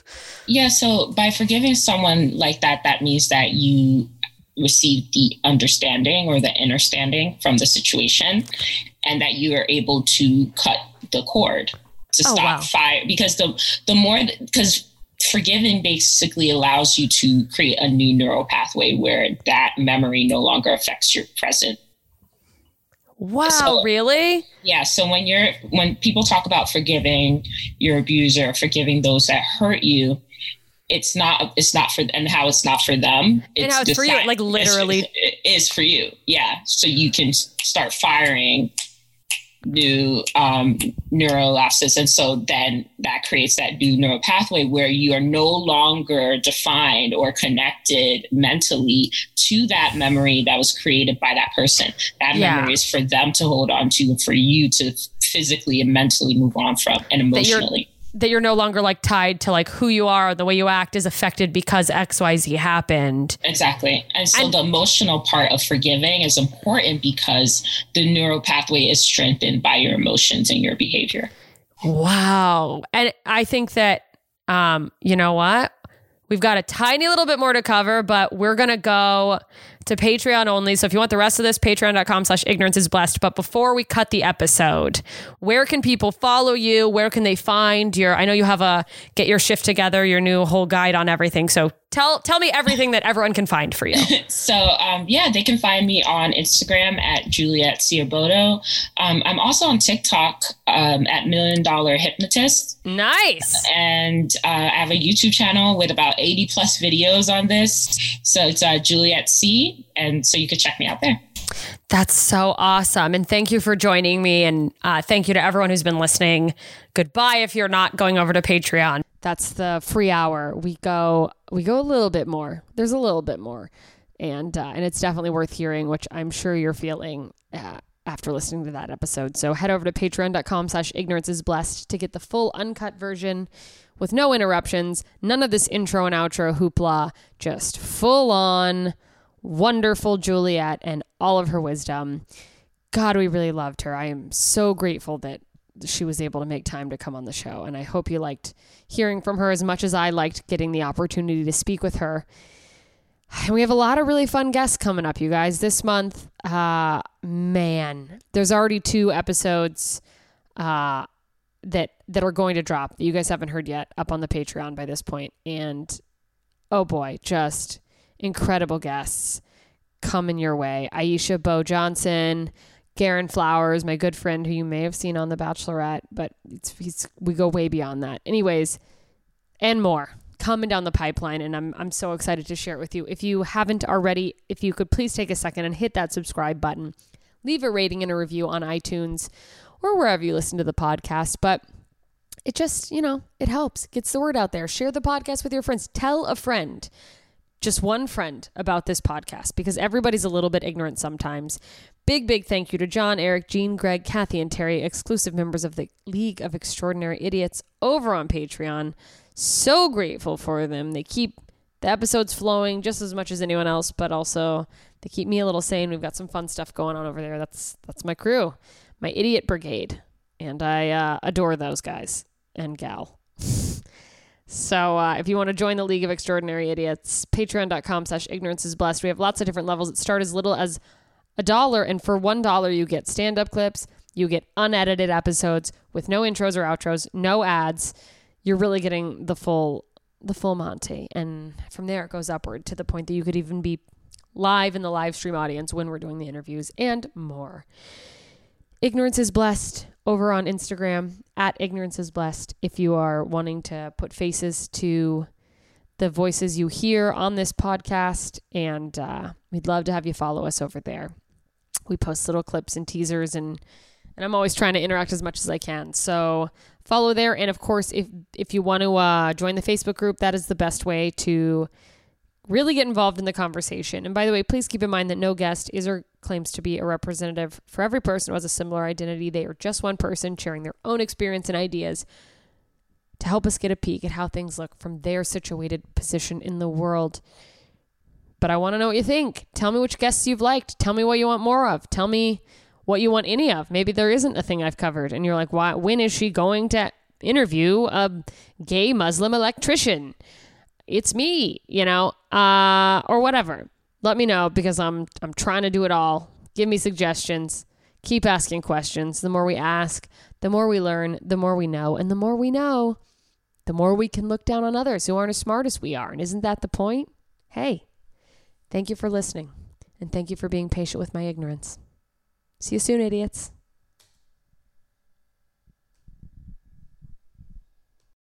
Yeah, so by forgiving someone like that, that means that you receive the understanding or the understanding from the situation and that you are able to cut the cord to Oh, stop wow. fire because the the more because forgiving basically allows you to create a new neural pathway where that memory no longer affects your present wow So- really yeah. So when you're when people talk about forgiving your abuser, forgiving those that hurt you, it's not it's not for and how it's not for them. And how it's for you, like, literally- it is for you. Yeah. So you can start firing new um, neural and so then that creates that new neural pathway where you are no longer defined or connected mentally to that memory that was created by that person. That Yeah. memory is for them to hold on to, and for you to physically and mentally move on from, and emotionally. That you're no longer like tied to like who you are, the way you act is affected because XYZ happened. Exactly. And so And- the emotional part of forgiving is important because the neural pathway is strengthened by your emotions and your behavior. Wow. And I think that, um, you know what? We've got a tiny little bit more to cover, but we're going to go to Patreon only. So if you want the rest of this, patreon.com slash ignorance is blessed. But before we cut the episode, where can people follow you? Where can they find your, I know you have a get your shift together, your new whole guide on everything. So tell, tell me everything that everyone can find for you. <laughs> So um, yeah, they can find me on Instagram at Juliet Ciabodo. Um, I'm also on TikTok um, at Million Dollar Hypnotist. nice. and uh, I have a YouTube channel with about 80 plus videos on this. So it's uh, Juliet C, and so you can check me out there. That's so awesome. And thank you for joining me. And uh, thank you to everyone who's been listening. Goodbye if you're not going over to Patreon. That's the free hour. We go we go a little bit more. There's a little bit more. And uh, and it's definitely worth hearing, which I'm sure you're feeling uh, after listening to that episode. So head over to patreon.com slash ignorance is blessed to get the full uncut version with no interruptions, none of this intro and outro hoopla, just full on wonderful Juliet and all of her wisdom. God, we really loved her. I am so grateful that she was able to make time to come on the show. And I hope you liked hearing from her as much as I liked getting the opportunity to speak with her. And we have a lot of really fun guests coming up, you guys, this month. Uh, man, there's already two episodes uh, that that are going to drop that you guys haven't heard yet up on the Patreon by this point. And oh boy, just incredible guests coming your way. Aisha Bo Johnson, Garen Flowers, my good friend who you may have seen on The Bachelorette, but we go way beyond that. Anyways, and more coming down the pipeline and I'm I'm so excited to share it with you. If you haven't already, if you could please take a second and hit that subscribe button. Leave a rating and a review on iTunes or wherever you listen to the podcast, but it just, you know, it helps. Gets the word out there. Share the podcast with your friends. Tell a friend just one friend about this podcast because everybody's a little bit ignorant sometimes. Big, big thank you to John, Eric, Jean, Greg, Kathy, and Terry, exclusive members of the League of Extraordinary Idiots over on Patreon. So grateful for them. They keep the episodes flowing just as much as anyone else, but also they keep me a little sane. We've got some fun stuff going on over there. That's that's my crew, my idiot brigade, and I uh, adore those guys and gal. So uh, if you want to join the League of Extraordinary Idiots, patreon.com slash ignorance is blessed. We have lots of different levels that start as little as a dollar. And for one dollar, you get stand-up clips. You get unedited episodes with no intros or outros, no ads. You're really getting the full the full Monty. And from there, it goes upward to the point that you could even be live in the live stream audience when we're doing the interviews and more. Ignorance is blessed over on Instagram at ignorance is blessed if you are wanting to put faces to the voices you hear on this podcast. And uh, we'd love to have you follow us over there. We post little clips and teasers and and I'm always trying to interact as much as I can. So follow there. And of course, if if you want to uh, join the Facebook group, that is the best way to really get involved in the conversation. And by the way, please keep in mind that no guest is or claims to be a representative for every person who has a similar identity. They are just one person sharing their own experience and ideas to help us get a peek at how things look from their situated position in the world. But I want to know what you think. Tell me which guests you've liked. Tell me what you want more of. Tell me what you want any of. Maybe there isn't a thing I've covered and you're like, "Why when is she going to interview a gay Muslim electrician?" It's me, you know, uh or whatever. Let me know because I'm I'm trying to do it all. Give me suggestions. Keep asking questions. The more we ask, the more we learn, the more we know, and the more we know, the more we can look down on others who aren't as smart as we are. And isn't that the point? Hey, thank you for listening. And thank you for being patient with my ignorance. See you soon, idiots.